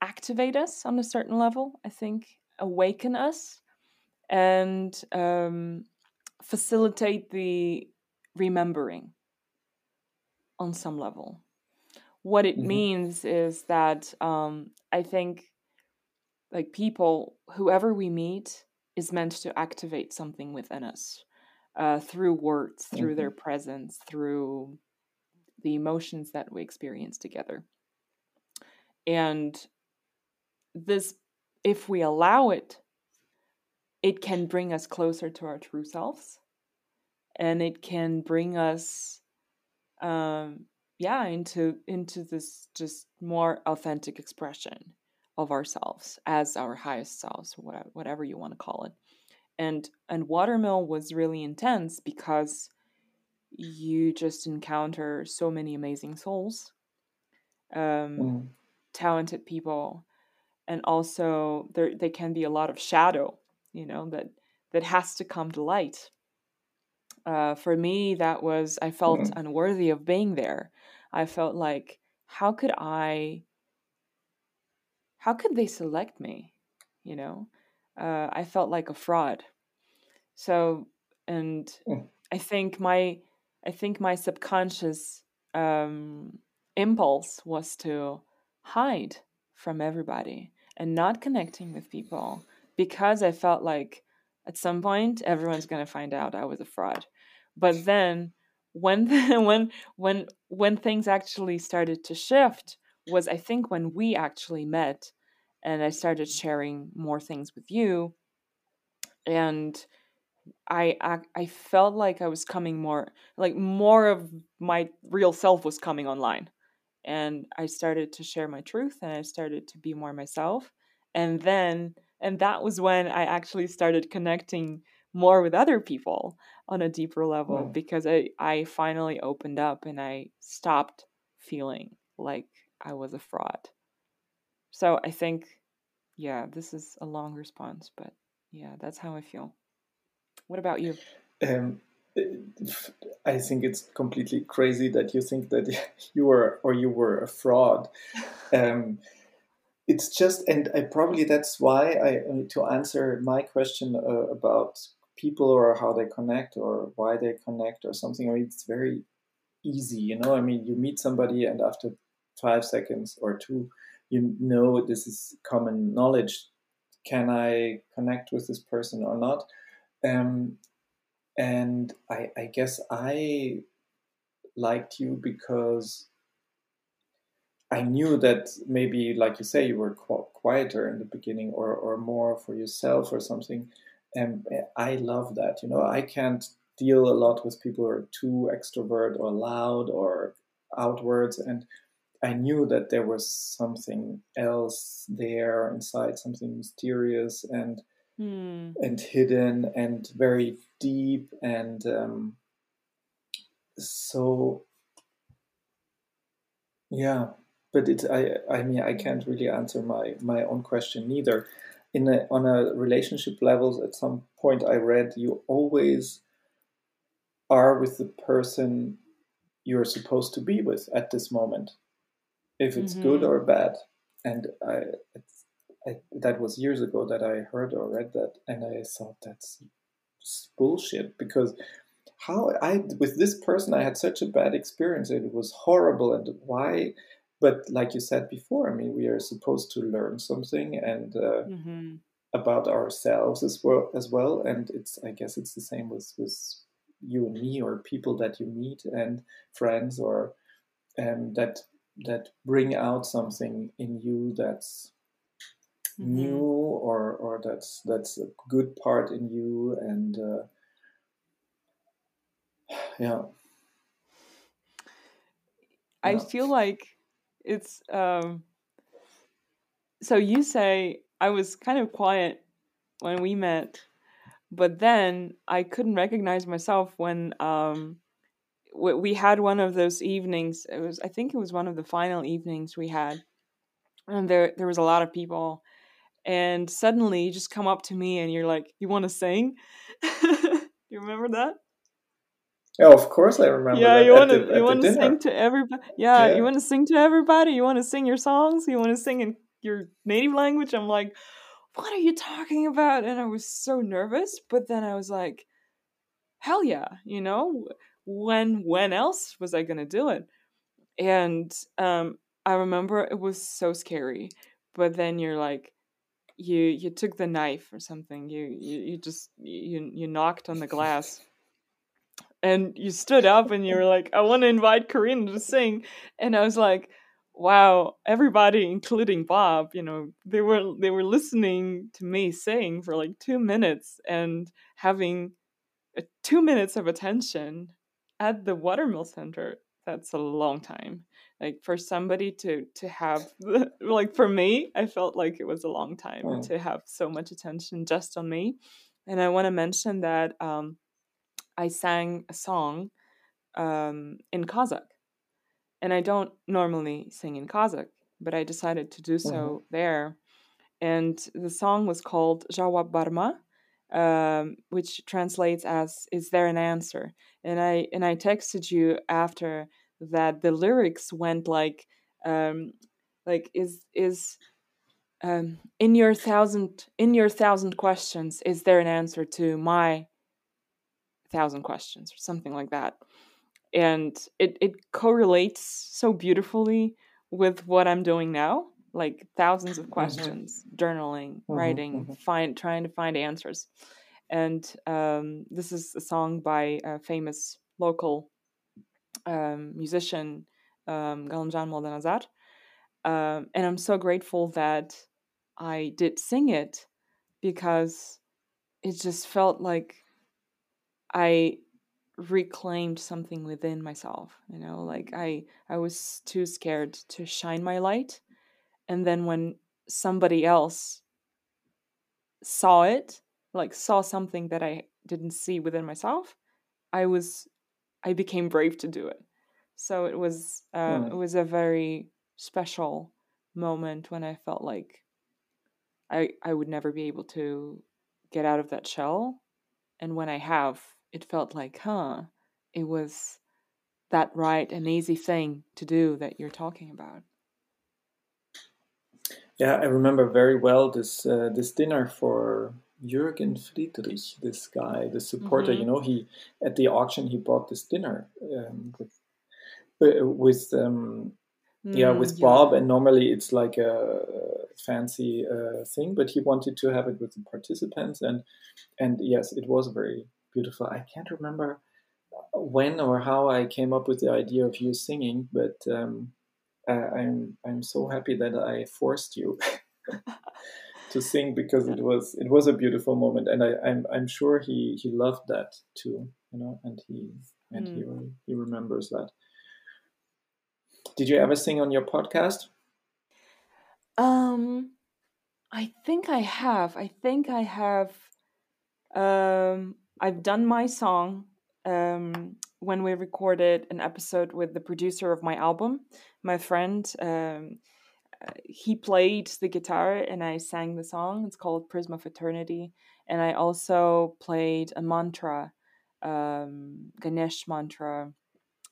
activate us on a certain level i think awaken us and um, facilitate the remembering on some level what it mm-hmm. means is that um, i think like people, whoever we meet is meant to activate something within us uh, through words, through mm-hmm. their presence, through the emotions that we experience together. And this, if we allow it, it can bring us closer to our true selves and it can bring us um yeah into into this just more authentic expression of ourselves as our highest selves, whatever you want to call it. And and Watermill was really intense because you just encounter so many amazing souls, um, mm. talented people, and also there there can be a lot of shadow, you know that that has to come to light. Uh, for me, that was I felt mm. unworthy of being there. I felt like how could I how could they select me? You know, uh, I felt like a fraud. So, and mm. I think my, I think my subconscious um, impulse was to hide from everybody and not connecting with people because I felt like at some point everyone's going to find out I was a fraud. But then when the, when when when things actually started to shift was I think when we actually met and I started sharing more things with you and I, I I felt like I was coming more like more of my real self was coming online and I started to share my truth and I started to be more myself and then and that was when I actually started connecting more with other people on a deeper level because I I finally opened up and I stopped feeling like I was a fraud. So I think, yeah, this is a long response, but yeah, that's how I feel. What about you? Um, I think it's completely crazy that you think that you were or you were a fraud. Um, it's just, and I probably that's why I to answer my question uh, about people or how they connect or why they connect or something. I mean, it's very easy, you know. I mean, you meet somebody and after five seconds or two, you know this is common knowledge. Can I connect with this person or not? Um, and I, I guess I liked you because I knew that maybe, like you say, you were qu- quieter in the beginning or, or more for yourself or something. And I love that. You know, I can't deal a lot with people who are too extrovert or loud or outwards. And I knew that there was something else there inside, something mysterious and mm. and hidden and very deep and um, so yeah. But it, I, I mean, I can't really answer my my own question neither. In a, on a relationship levels, at some point I read you always are with the person you're supposed to be with at this moment, if it's mm-hmm. good or bad. And I, I, that was years ago that I heard or read that, and I thought that's bullshit because how I with this person I had such a bad experience. It was horrible, and why? But like you said before, I mean, we are supposed to learn something and uh, mm-hmm. about ourselves as well. As well, and it's I guess it's the same with with you and me or people that you meet and friends or um, that that bring out something in you that's mm-hmm. new or or that's that's a good part in you and uh, yeah i yeah. feel like it's um so you say i was kind of quiet when we met but then i couldn't recognize myself when um we had one of those evenings it was i think it was one of the final evenings we had and there there was a lot of people and suddenly you just come up to me and you're like you want to sing you remember that yeah, of course I remember. Yeah, you want to you want to sing to everybody. Yeah, yeah, you want to sing to everybody. You want to sing your songs. You want to sing in your native language. I'm like, what are you talking about? And I was so nervous, but then I was like, hell yeah, you know, when when else was I gonna do it? And um, I remember it was so scary, but then you're like, you you took the knife or something. You you, you just you you knocked on the glass and you stood up and you were like, I want to invite Karina to sing. And I was like, wow, everybody, including Bob, you know, they were they were listening to me sing for like two minutes and having a, two minutes of attention at the Watermill Center. That's a long time. Like for somebody to to have like for me, I felt like it was a long time oh. to have so much attention just on me. And I want to mention that um, I sang a song um, in Kazakh. And I don't normally sing in Kazakh, but I decided to do so mm-hmm. there. And the song was called Jawab Barma, um, which translates as "Is there an answer?" And I and I texted you after that the lyrics went like, um, like is is um, in your thousand in your thousand questions, is there an answer to my thousand questions? or something like that. And it, it correlates so beautifully with what i'm doing now like thousands of mm-hmm. questions mm-hmm. journaling mm-hmm, writing mm-hmm. find trying to find answers and um, this is a song by a famous local um, musician um, Galimjan Moldanazar. Um, and I'm so grateful that I did sing it because it just felt like I reclaimed something within myself you know like i i was too scared to shine my light and then when somebody else saw it like saw something that i didn't see within myself i was i became brave to do it so it was uh, mm. it was a very special moment when i felt like i i would never be able to get out of that shell and when i have it felt like, huh, it was that right and easy thing to do that you're talking about. Yeah, I remember very well this uh, this dinner for Jürgen Friedrich, this guy, the supporter. Mm-hmm. You know, he at the auction he bought this dinner um, with uh, with um, mm, yeah with yeah. Bob, and normally it's like a fancy uh, thing, but he wanted to have it with the participants, and and yes, it was very beautiful. I can't remember when or how I came up with the idea of you singing, but um, I, I'm I'm so happy that I forced you to sing because it was it was a beautiful moment, and I, I'm I'm sure he he loved that too, you know, and he and mm. he hmm. he remembers that. Did you ever sing on your podcast? Um, I think I have. I think I have. Um, I've done my song um, when we recorded an episode with the producer of my album, my friend. Um, he played the guitar and I sang the song. It's called Prism of Eternity. And I also played a mantra, um, Ganesh mantra,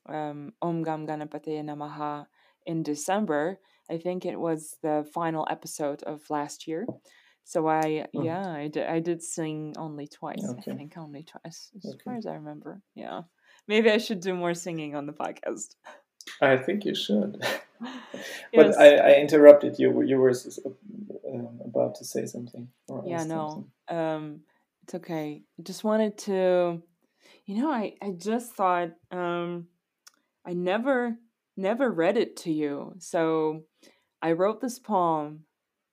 um, Om Gam Ganapate Namaha in December. I think it was the final episode of last year. So I, Mhm. yeah, I did, I did sing only twice. Okay. I think only twice, as Okay. far as I remember. Yeah. Maybe I should do more singing on the podcast. I think you should. But I, I interrupted you. You were um, about to say something. Yeah no something. um it's okay just wanted to you know i i just thought um i never never read it to you so i wrote this poem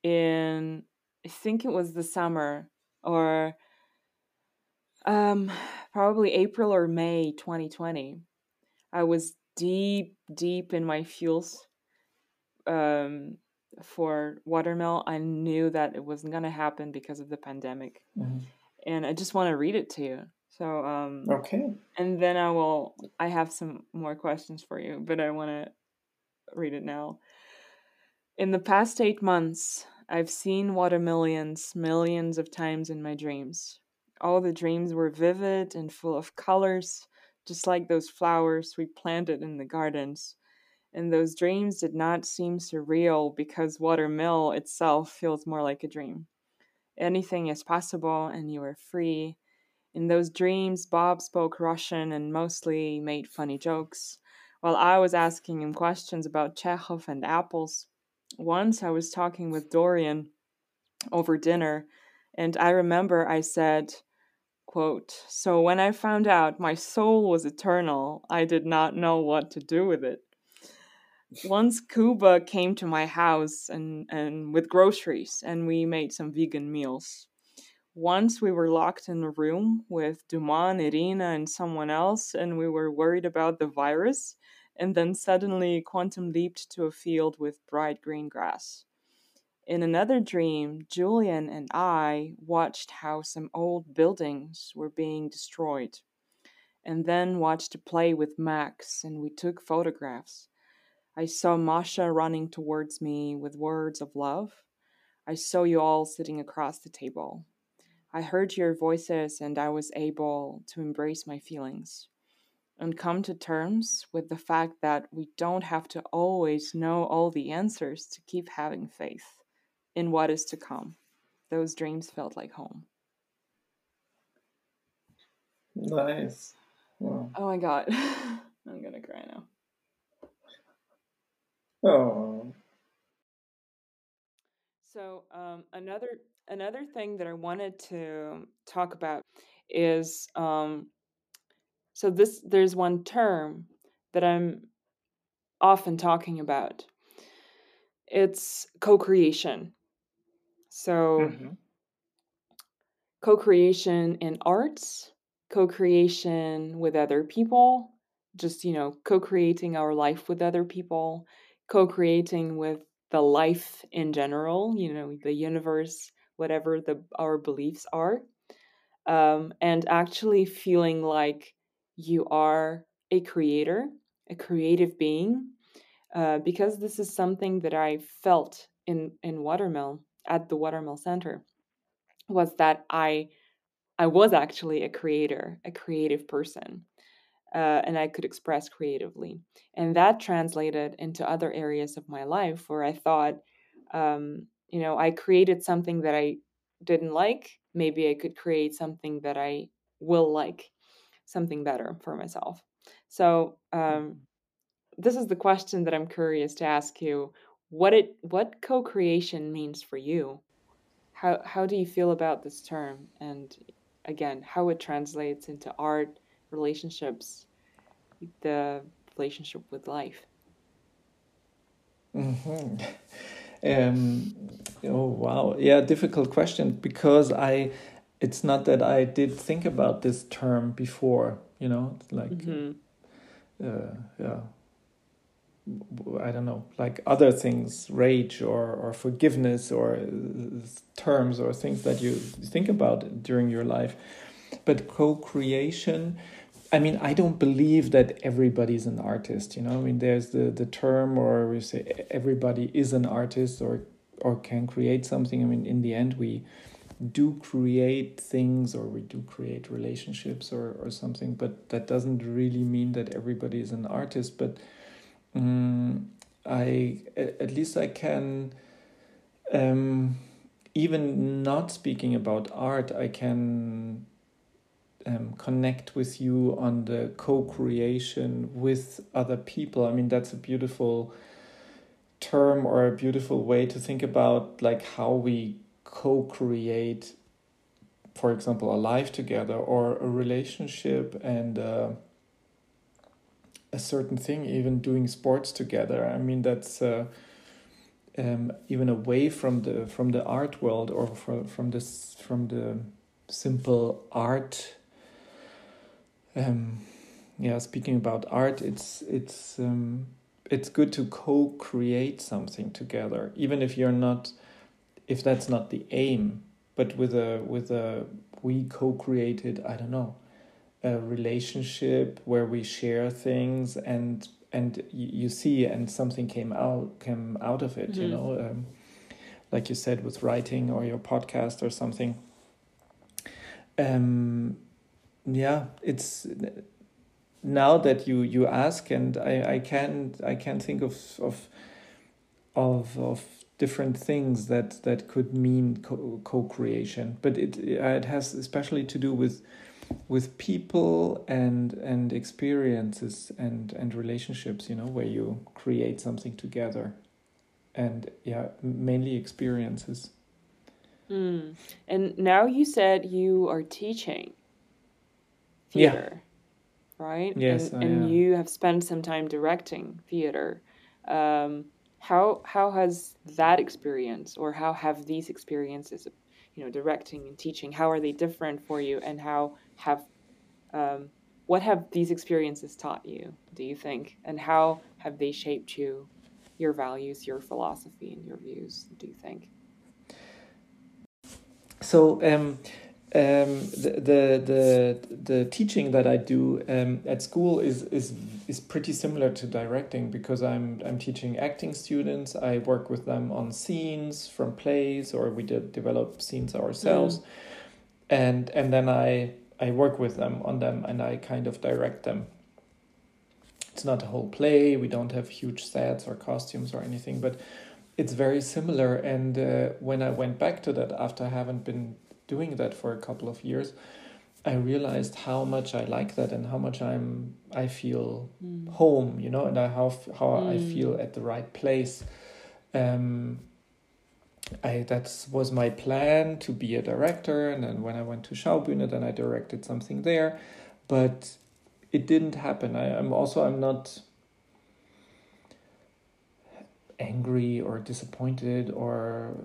in i think it was the summer or um probably april or may 2020 i was deep deep in my feels um for watermill i knew that it wasn't going to happen because of the pandemic Mhm. and I just want to read it to you. So, um, Okay. and then I will. I have some more questions for you, but I want to read it now. In the past eight months, I've seen water millions, millions of times in my dreams. All the dreams were vivid and full of colors, just like those flowers we planted in the gardens. And those dreams did not seem surreal because Watermill itself feels more like a dream anything is possible and you are free. In those dreams, Bob spoke Russian and mostly made funny jokes, while I was asking him questions about Chekhov and apples. Once I was talking with Dorian over dinner, and I remember I said, quote, So when I found out my soul was eternal, I did not know what to do with it. Once Kuba came to my house and, and with groceries, and we made some vegan meals. Once we were locked in a room with Duman, Irina, and someone else, and we were worried about the virus, and then suddenly Quantum leaped to a field with bright green grass. In another dream, Julian and I watched how some old buildings were being destroyed, and then watched a play with Max, and we took photographs. I saw Masha running towards me with words of love. I saw you all sitting across the table. I heard your voices and I was able to embrace my feelings and come to terms with the fact that we don't have to always know all the answers to keep having faith in what is to come. Those dreams felt like home. Nice. Wow. Oh my god. I'm gonna cry now. Oh. So um, another another thing that I wanted to talk about is um, so this there's one term that I'm often talking about. It's co-creation. So Mhm. co-creation in arts, co-creation with other people, just you know, co-creating our life with other people, co-creating with the life in general, you know, the universe, whatever the our beliefs are. Um, and actually feeling like you are a creator, a creative being, uh, because this is something that I felt in in Watermill at the Watermill Center was that I I was actually a creator, a creative person, uh, and I could express creatively, and that translated into other areas of my life where I thought, um, you know, I created something that I didn't like. Maybe I could create something that I will like, something better for myself. So um, this is the question that I'm curious to ask you: what it what co-creation means for you. How how do you feel about this term? And again how it translates into art relationships the relationship with life. Mm-hmm. Um, oh wow, yeah, difficult question because I, it's not that I did think about this term before. You know, like hmm uh, yeah, I don't know, like other things, rage or or forgiveness or uh, terms or things that you think about during your life. But co-creation, I mean, I don't believe that everybody's an artist. You know, I mean, there's the the term, or we say everybody is an artist or or can create something. I mean, in the end, we do create things or we do create relationships or, or something, but that doesn't really mean that everybody is an artist. But um, I, at least I can, um, even not speaking about art, I can um, connect with you on the co-creation with other people. I mean, that's a beautiful term or a beautiful way to think about like how we co-create for example a life together or a relationship and uh, a certain thing even doing sports together. I mean that's uh, um, even away from the from the art world or from from this from the simple art. Um, yeah speaking about art it's it's um, it's good to co-create something together even if you're not if that's not the aim. But with a with a we co-created i don't know a relationship where we share things and and you, see and something came out came out of it mm-hmm. you know um, like you said with writing or your podcast or something um yeah it's now that you you ask and i i can i can think of of of of different things that that could mean co- co-creation but it it has especially to do with with people and and experiences and and relationships you know where you create something together and yeah mainly experiences mm. and now you said you are teaching theater yeah right? Yes, and, and you have spent some time directing theater. Um, how how has that experience, or how have these experiences, you know, directing and teaching, how are they different for you, and how have um, what have these experiences taught you? Do you think, and how have they shaped you, your values, your philosophy, and your views? Do you think? So. Um, um, the, the the the teaching that I do um, at school is is is pretty similar to directing because I'm I'm teaching acting students. I work with them on scenes from plays, or we did develop scenes ourselves, mm. and and then I I work with them on them and I kind of direct them. It's not a whole play. We don't have huge sets or costumes or anything, but it's very similar. And uh, when I went back to that after I haven't been doing that for a couple of years, I realized how much I like that and how much I'm I feel mm. home, you know, and I, how how mm. I feel at the right place. Um, I that was my plan to be a director, and then when I went to Schaubühne, then I directed something there, but it didn't happen. I, I'm also I'm not angry or disappointed or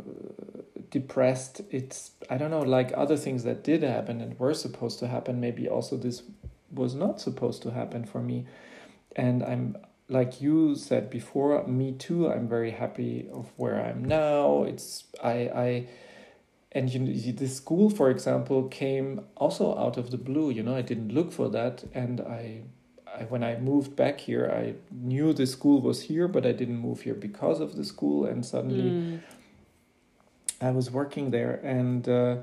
depressed. It's i don't know like other things that did happen and were supposed to happen maybe also this was not supposed to happen for me. And i'm like you said before me too i'm very happy of where i'm now. It's i i and you the school for example came also out of the blue you know i didn't look for that and i I, when I moved back here, I knew the school was here, but I didn't move here because of the school. And suddenly, mm. I was working there, and uh,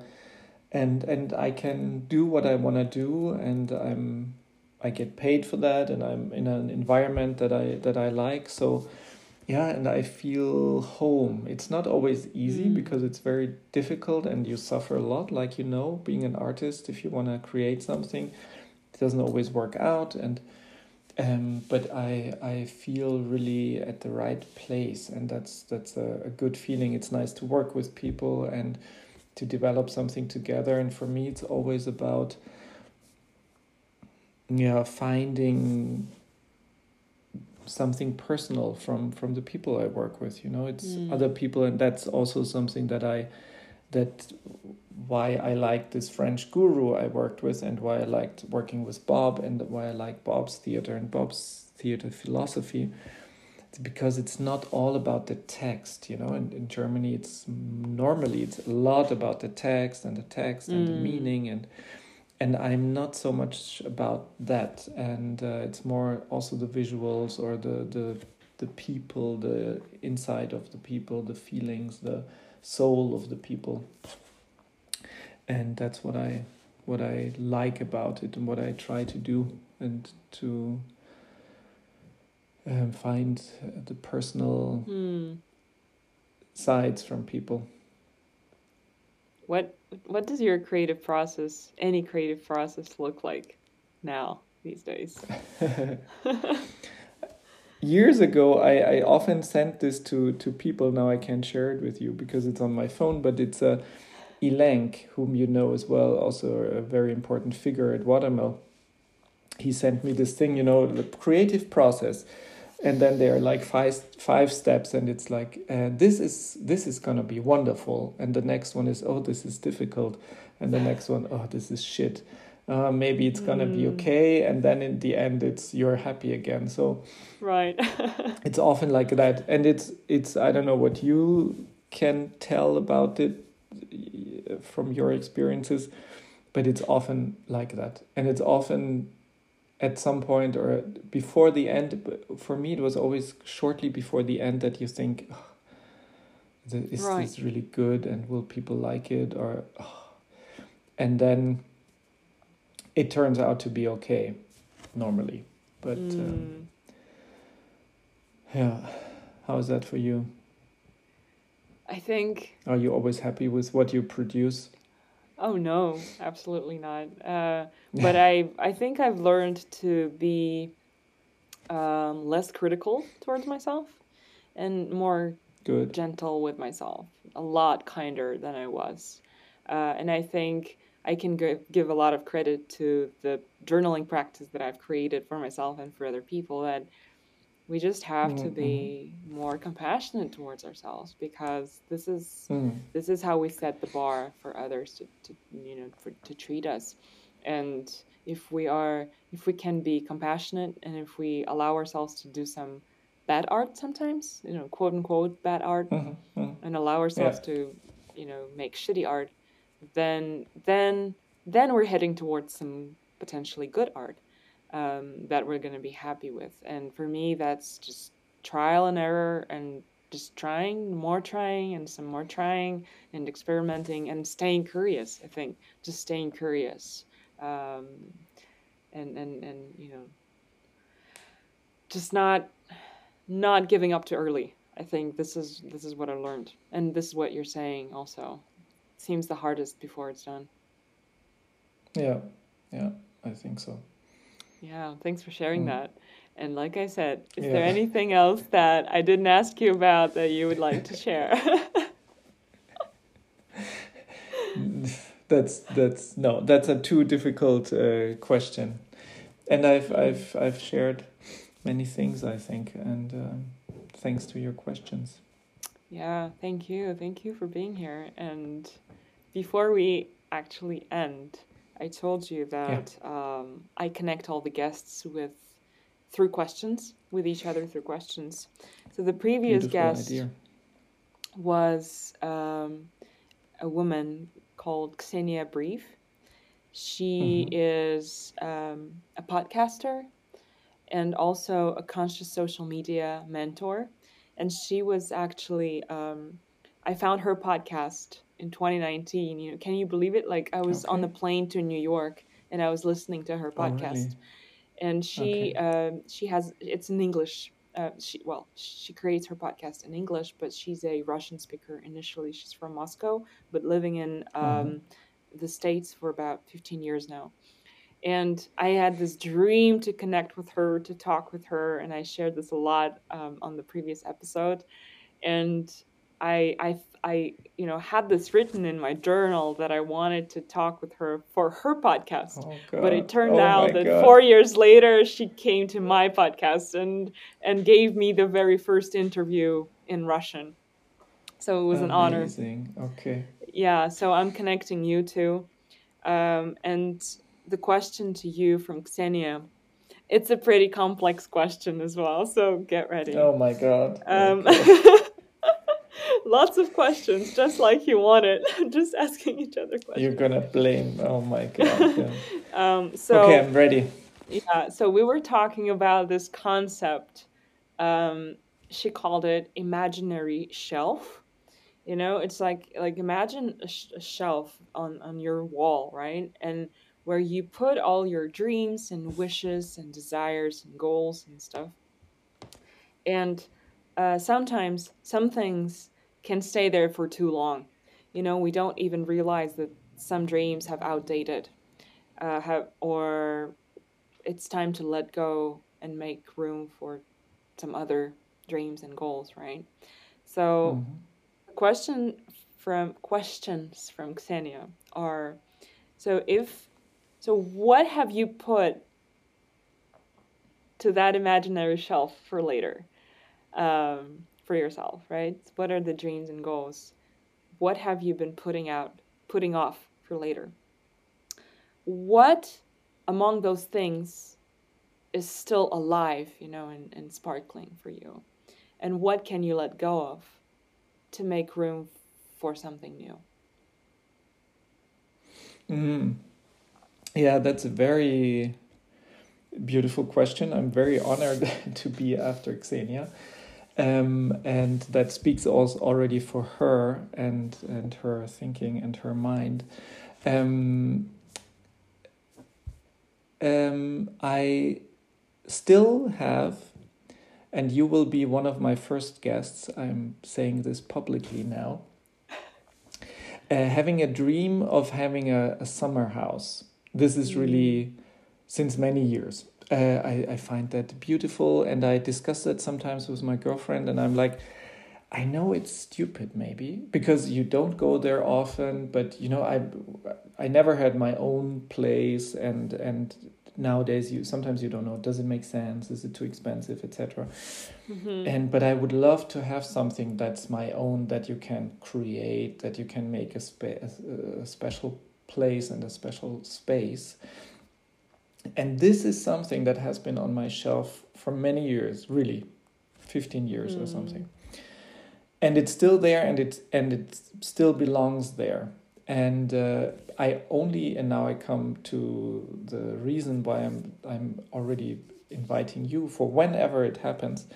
and and I can do what I want to do, and I'm I get paid for that, and I'm in an environment that I that I like. So yeah, and I feel home. It's not always easy mm. because it's very difficult, and you suffer a lot. Like you know, being an artist, if you want to create something, it doesn't always work out, and um, but I I feel really at the right place, and that's that's a, a, good feeling. It's nice to work with people and to develop something together. And for me, it's always about yeah finding something personal from from the people I work with. You know, it's mm. other people, and that's also something that I that why I like this French guru I worked with and why I liked working with Bob and why I like Bob's theater and Bob's theater philosophy. It's because it's not all about the text, you know. In, in Germany, it's normally it's a lot about the text and the text and mm. the meaning and and I'm not so much about that. And uh, it's more also the visuals or the the the people, the inside of the people, the feelings, the soul of the people. And that's what I what I like about it and what I try to do and to um, find the personal Hmm. sides from people. What what does your creative process, any creative process, look like now these days? Years ago, I, I often sent this to, to people. Now I can't share it with you because it's on my phone, but it's a Elenk, whom you know as well, also a very important figure at Watermill. He sent me this thing, you know, the creative process. And then there are like five five steps, and it's like uh, this is this is gonna be wonderful, and the next one is oh this is difficult, and the next one oh this is shit, uh, maybe it's gonna be Mm. okay, and then in the end it's you're happy again. So right. it's often like that and it's it's i don't know what you can tell about it from your experiences but it's often like that and it's often at some point or before the end but for me it was always shortly before the end that you think "Oh, is Right. this really good and will people like it or "Oh." and then it turns out to be okay normally but um, Mm. yeah. How is that for you? I think Are you always happy with what you produce? Oh no, absolutely not. Uh, but I I think I've learned to be um, less critical towards myself and more Good. gentle with myself. A lot kinder than I was, uh, and I think I can give give a lot of credit to the journaling practice that I've created for myself and for other people. That we just have to Mhm, be more compassionate towards ourselves because this is Mm. this is how we set the bar for others to, to you know for, to treat us. And if we are if we can be compassionate and if we allow ourselves to do some bad art sometimes you know quote unquote bad art Mhm, mhm. and allow ourselves to you know make shitty art then then then we're heading towards some potentially good art um, that we're going to be happy with. And for me that's just trial and error and just trying more trying and some more trying and experimenting and staying curious i think. Just staying curious. Um, and and and you know just not not giving up too early. I think this is this is what i learned. And this is what you're saying also. Seems the hardest before it's done. Yeah, yeah, I think so. Yeah thanks for sharing Mm. that and like i said is Yeah. there anything else that i didn't ask you about that you would like to share That's that's no, that's a too difficult uh, question, and I've I've I've shared many things I think, and um, thanks to your questions. Yeah, thank you. Thank you for being here. And before we actually end, I told you that um, I connect all the guests with through questions with each other through questions. So the previous Beautiful guest idea. was um, a woman called Xenia Brief. She Mhm. is um, a podcaster and also a conscious social media mentor. And she was actually, um, I found her podcast in 2019. You know, can you believe it? Like I was on the plane to New York and I was listening to her Oh, podcast really? and she Okay. um, she has it's in English. Uh, she well she creates her podcast in English, but she's a Russian speaker initially. She's from Moscow, but living in um, Mhm. the states for about fifteen years now. And I had this dream to connect with her, to talk with her, and I shared this a lot um, on the previous episode. And I, I, I, you know, had this written in my journal that I wanted to talk with her for her podcast Oh, but it turned Oh, out that God. four years later she came to my podcast and and gave me the very first interview in russian so it was an honor Amazing. Okay. yeah so i'm connecting you two um, and the question to you from xenia it's a pretty complex question as well so get ready Oh my God. um, Okay. lots of questions just like you wanted just asking each other questions You're gonna blame. Oh my God. Yeah. um, so okay, I'm ready. Yeah, so we were talking about this concept. Um, she called it imaginary shelf. You know, it's like like imagine a, sh- a shelf on on your wall, right? And where you put all your dreams and wishes and desires and goals and stuff. And uh, sometimes some things can stay there for too long. You know, we don't even realize that some dreams have outdated, uh, have or it's time to let go and make room for some other dreams and goals, right? So, mm-hmm. question from questions from Xenia are so if so what have you put to that imaginary shelf for later um, for yourself, right? What are the dreams and goals? What have you been putting out, putting off for later? What among those things is still alive, you know, and, and sparkling for you? And what can you let go of to make room for something new? Mm. Yeah, that's a very beautiful question. I'm very honored to be after Xenia. Um, and that speaks also already for her and and her thinking and her mind. Um, um, I still have, and you will be one of my first guests. I'm saying this publicly now. Uh, having a dream of having a, a summer house. This is really since many years. Uh, I, I find that beautiful, and I discuss that sometimes with my girlfriend, and I'm like, I know it's stupid maybe because you don't go there often, but you know I I never had my own place and and nowadays you sometimes you don't know does it make sense? Is it too expensive etc mm-hmm. and but i would love to have something that's my own that you can create that you can make a, spa- a special place and a special space and this is something that has been on my shelf for many years really 15 years mm. or something and it's still there and it and it still belongs there and uh, I only and now I come to the reason why I'm I'm already inviting you for whenever it happens.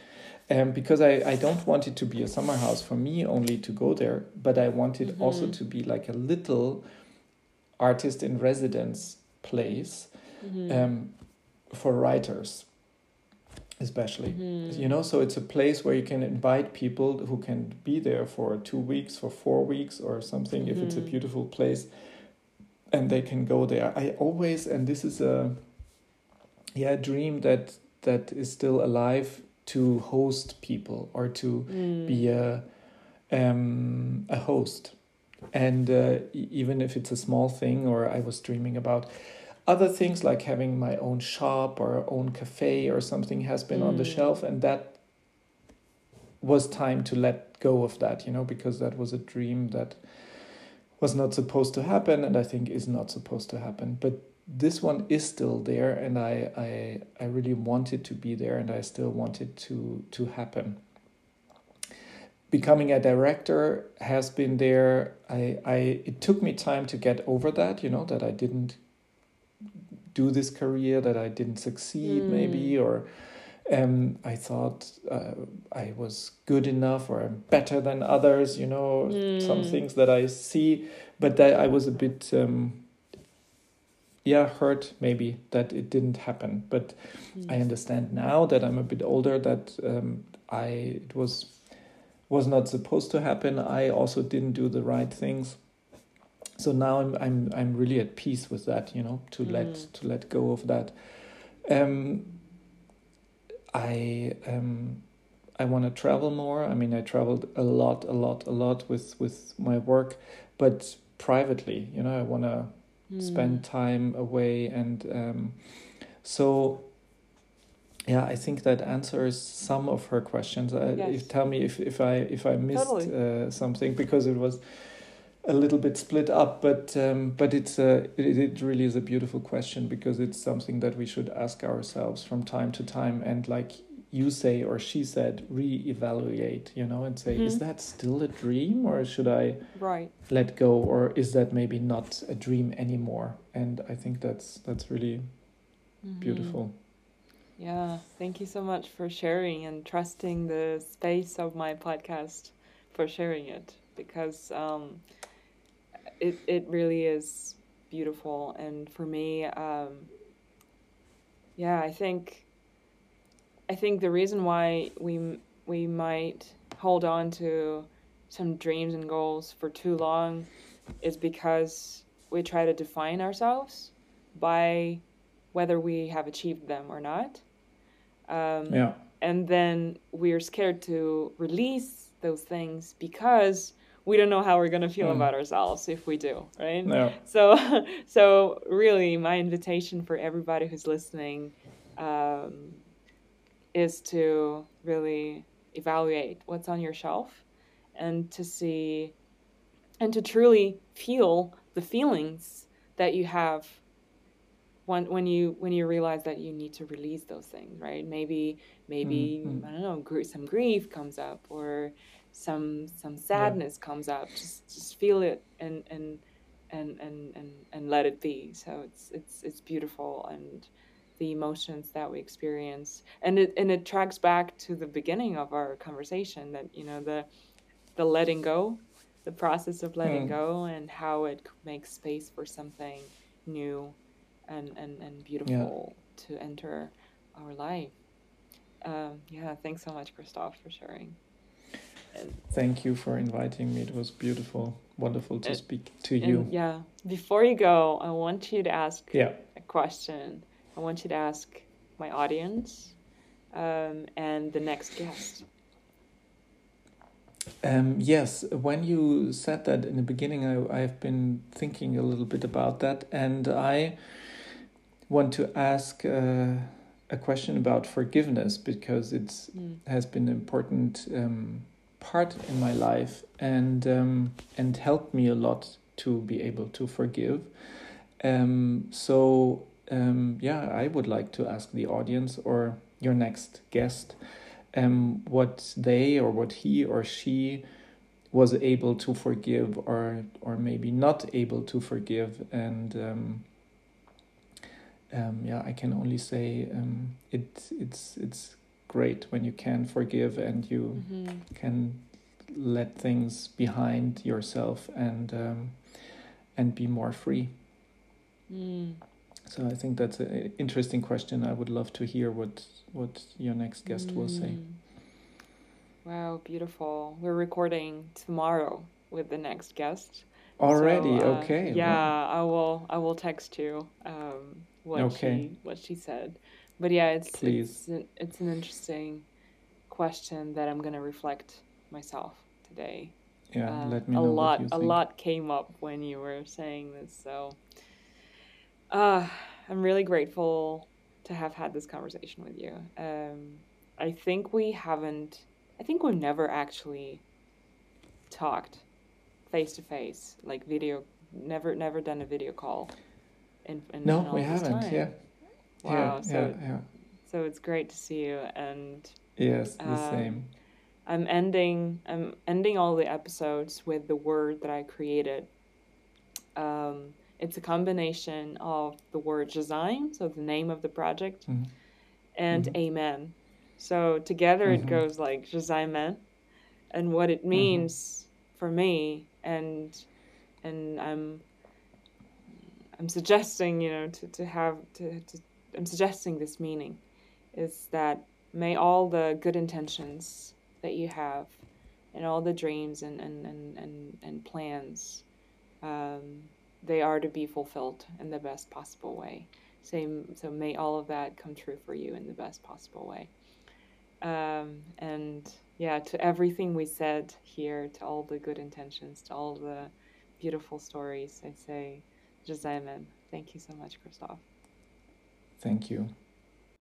Um, because I, I don't want it to be a summer house for me only to go there, but I want it mm-hmm. also to be like a little artist in residence place mm-hmm. um, for writers especially mm-hmm. you know so it's a place where you can invite people who can be there for two weeks for four weeks or something if it's a mm-hmm. beautiful place and they can go there i always and this is a yeah dream that that is still alive to host people or to mm. be a um, a host and uh, even if it's a small thing or i was dreaming about other things like having my own shop or own cafe or something has been mm. on the mm. shelf and that was time to let go of that you know because that was a dream that was not supposed to happen and i think is not supposed to happen but this one is still there and i i i really want it to be there and i still want it to to happen becoming a director has been there i i it took me time to get over that you know that i didn't do this career that I didn't succeed mm. maybe or um, I thought uh, I was good enough or I'm better than others, you know, mm. some things that I see, but that I was a bit, um, yeah, hurt maybe that it didn't happen. But mm. I understand now that I'm a bit older that um, I it was was not supposed to happen. I also didn't do the right things so now I'm I'm I'm really at peace with that, you know, to mm. let to let go of that. Um, I um, I want to travel more. I mean, I traveled a lot, a lot, a lot with with my work, but privately, you know, I want to mm. spend time away, and um, so yeah, I think that answers some of her questions. Uh, if, tell me if if I if I missed totally. uh, something because it was a little bit split up, but um, but it's a it, it really is a beautiful question because it's something that we should ask ourselves from time to time and like you say or she said re-evaluate you know and say mm-hmm. is that still a dream or should i right let go or is that maybe not a dream anymore and i think that's that's really mm-hmm. beautiful yeah thank you so much for sharing and trusting the space of my podcast for sharing it because um, it it really is beautiful. And for me, um, yeah, I think I think the reason why we we might hold on to some dreams and goals for too long is because we try to define ourselves by whether we have achieved them or not. Um, yeah. And then we're scared to release those things because we don't know how we're going to feel mm. about ourselves if we do, right? No. So, so really, my invitation for everybody who's listening um, is to really evaluate what's on your shelf and to see and to truly feel the feelings that you have when when you when you realize that you need to release those things right maybe maybe mm-hmm. i don't know gr- some grief comes up or some some sadness yeah. comes up just just feel it and and and and and, and let it be so it's it's it's beautiful and the emotions that we experience and it and it tracks back to the beginning of our conversation that you know the the letting go the process of letting mm. go and how it makes space for something new and and, and beautiful yeah. to enter our life um, yeah thanks so much christoph for sharing and, Thank you for inviting me. It was beautiful, wonderful to and, speak to you. yeah. Before you go, I want you to ask yeah. a question. I want you to ask my audience um, and the next guest. Um, yes, when you said that in the beginning, I, I've been thinking a little bit about that, and I want to ask uh, a question about forgiveness because it mm. has been an important um, part in my life and um, and helped me a lot to be able to forgive. Um, so um, yeah, I would like to ask the audience or your next guest um, what they or what he or she was able to forgive or or maybe not able to forgive and um, um, yeah I can only say um, it it's it's great when you can forgive and you mm-hmm. can let things behind yourself and um, and be more free. Mm. So I think that's an interesting question. I would love to hear what what your next guest mm. will say. Mm. Wow, beautiful. We're recording tomorrow with the next guest. Already, so, uh, okay. Yeah, wow. I will. I will text you um, what okay. she what she said. But yeah, it's Please. it's an, it's an interesting question that I'm gonna reflect myself today. Yeah, um, let me know. A lot, a lot came up when you were saying this, so uh, I'm really grateful to have had this conversation with you. Um, I think we haven't. I think we've never actually talked face to face, like video. Never, never done a video call. In, in no, we haven't. Time. Yeah. Wow. Yeah, so, yeah, yeah. so it's great to see you, and yes, the um, same. I'm ending I'm ending all the episodes with the word that I created. Um, it's a combination of the word design, so the name of the project, mm-hmm. and mm-hmm. amen. So together mm-hmm. it goes like Jazaimen. And what it mm-hmm. means for me and and I'm I'm suggesting, you know, to, to have to, to I'm suggesting this meaning is that may all the good intentions that you have and all the dreams and, and, and, and, and plans, um, they are to be fulfilled in the best possible way. Same, so may all of that come true for you in the best possible way. Um, and yeah, to everything we said here, to all the good intentions, to all the beautiful stories, I say, Jazaimen. Thank you so much, Christoph. Thank you.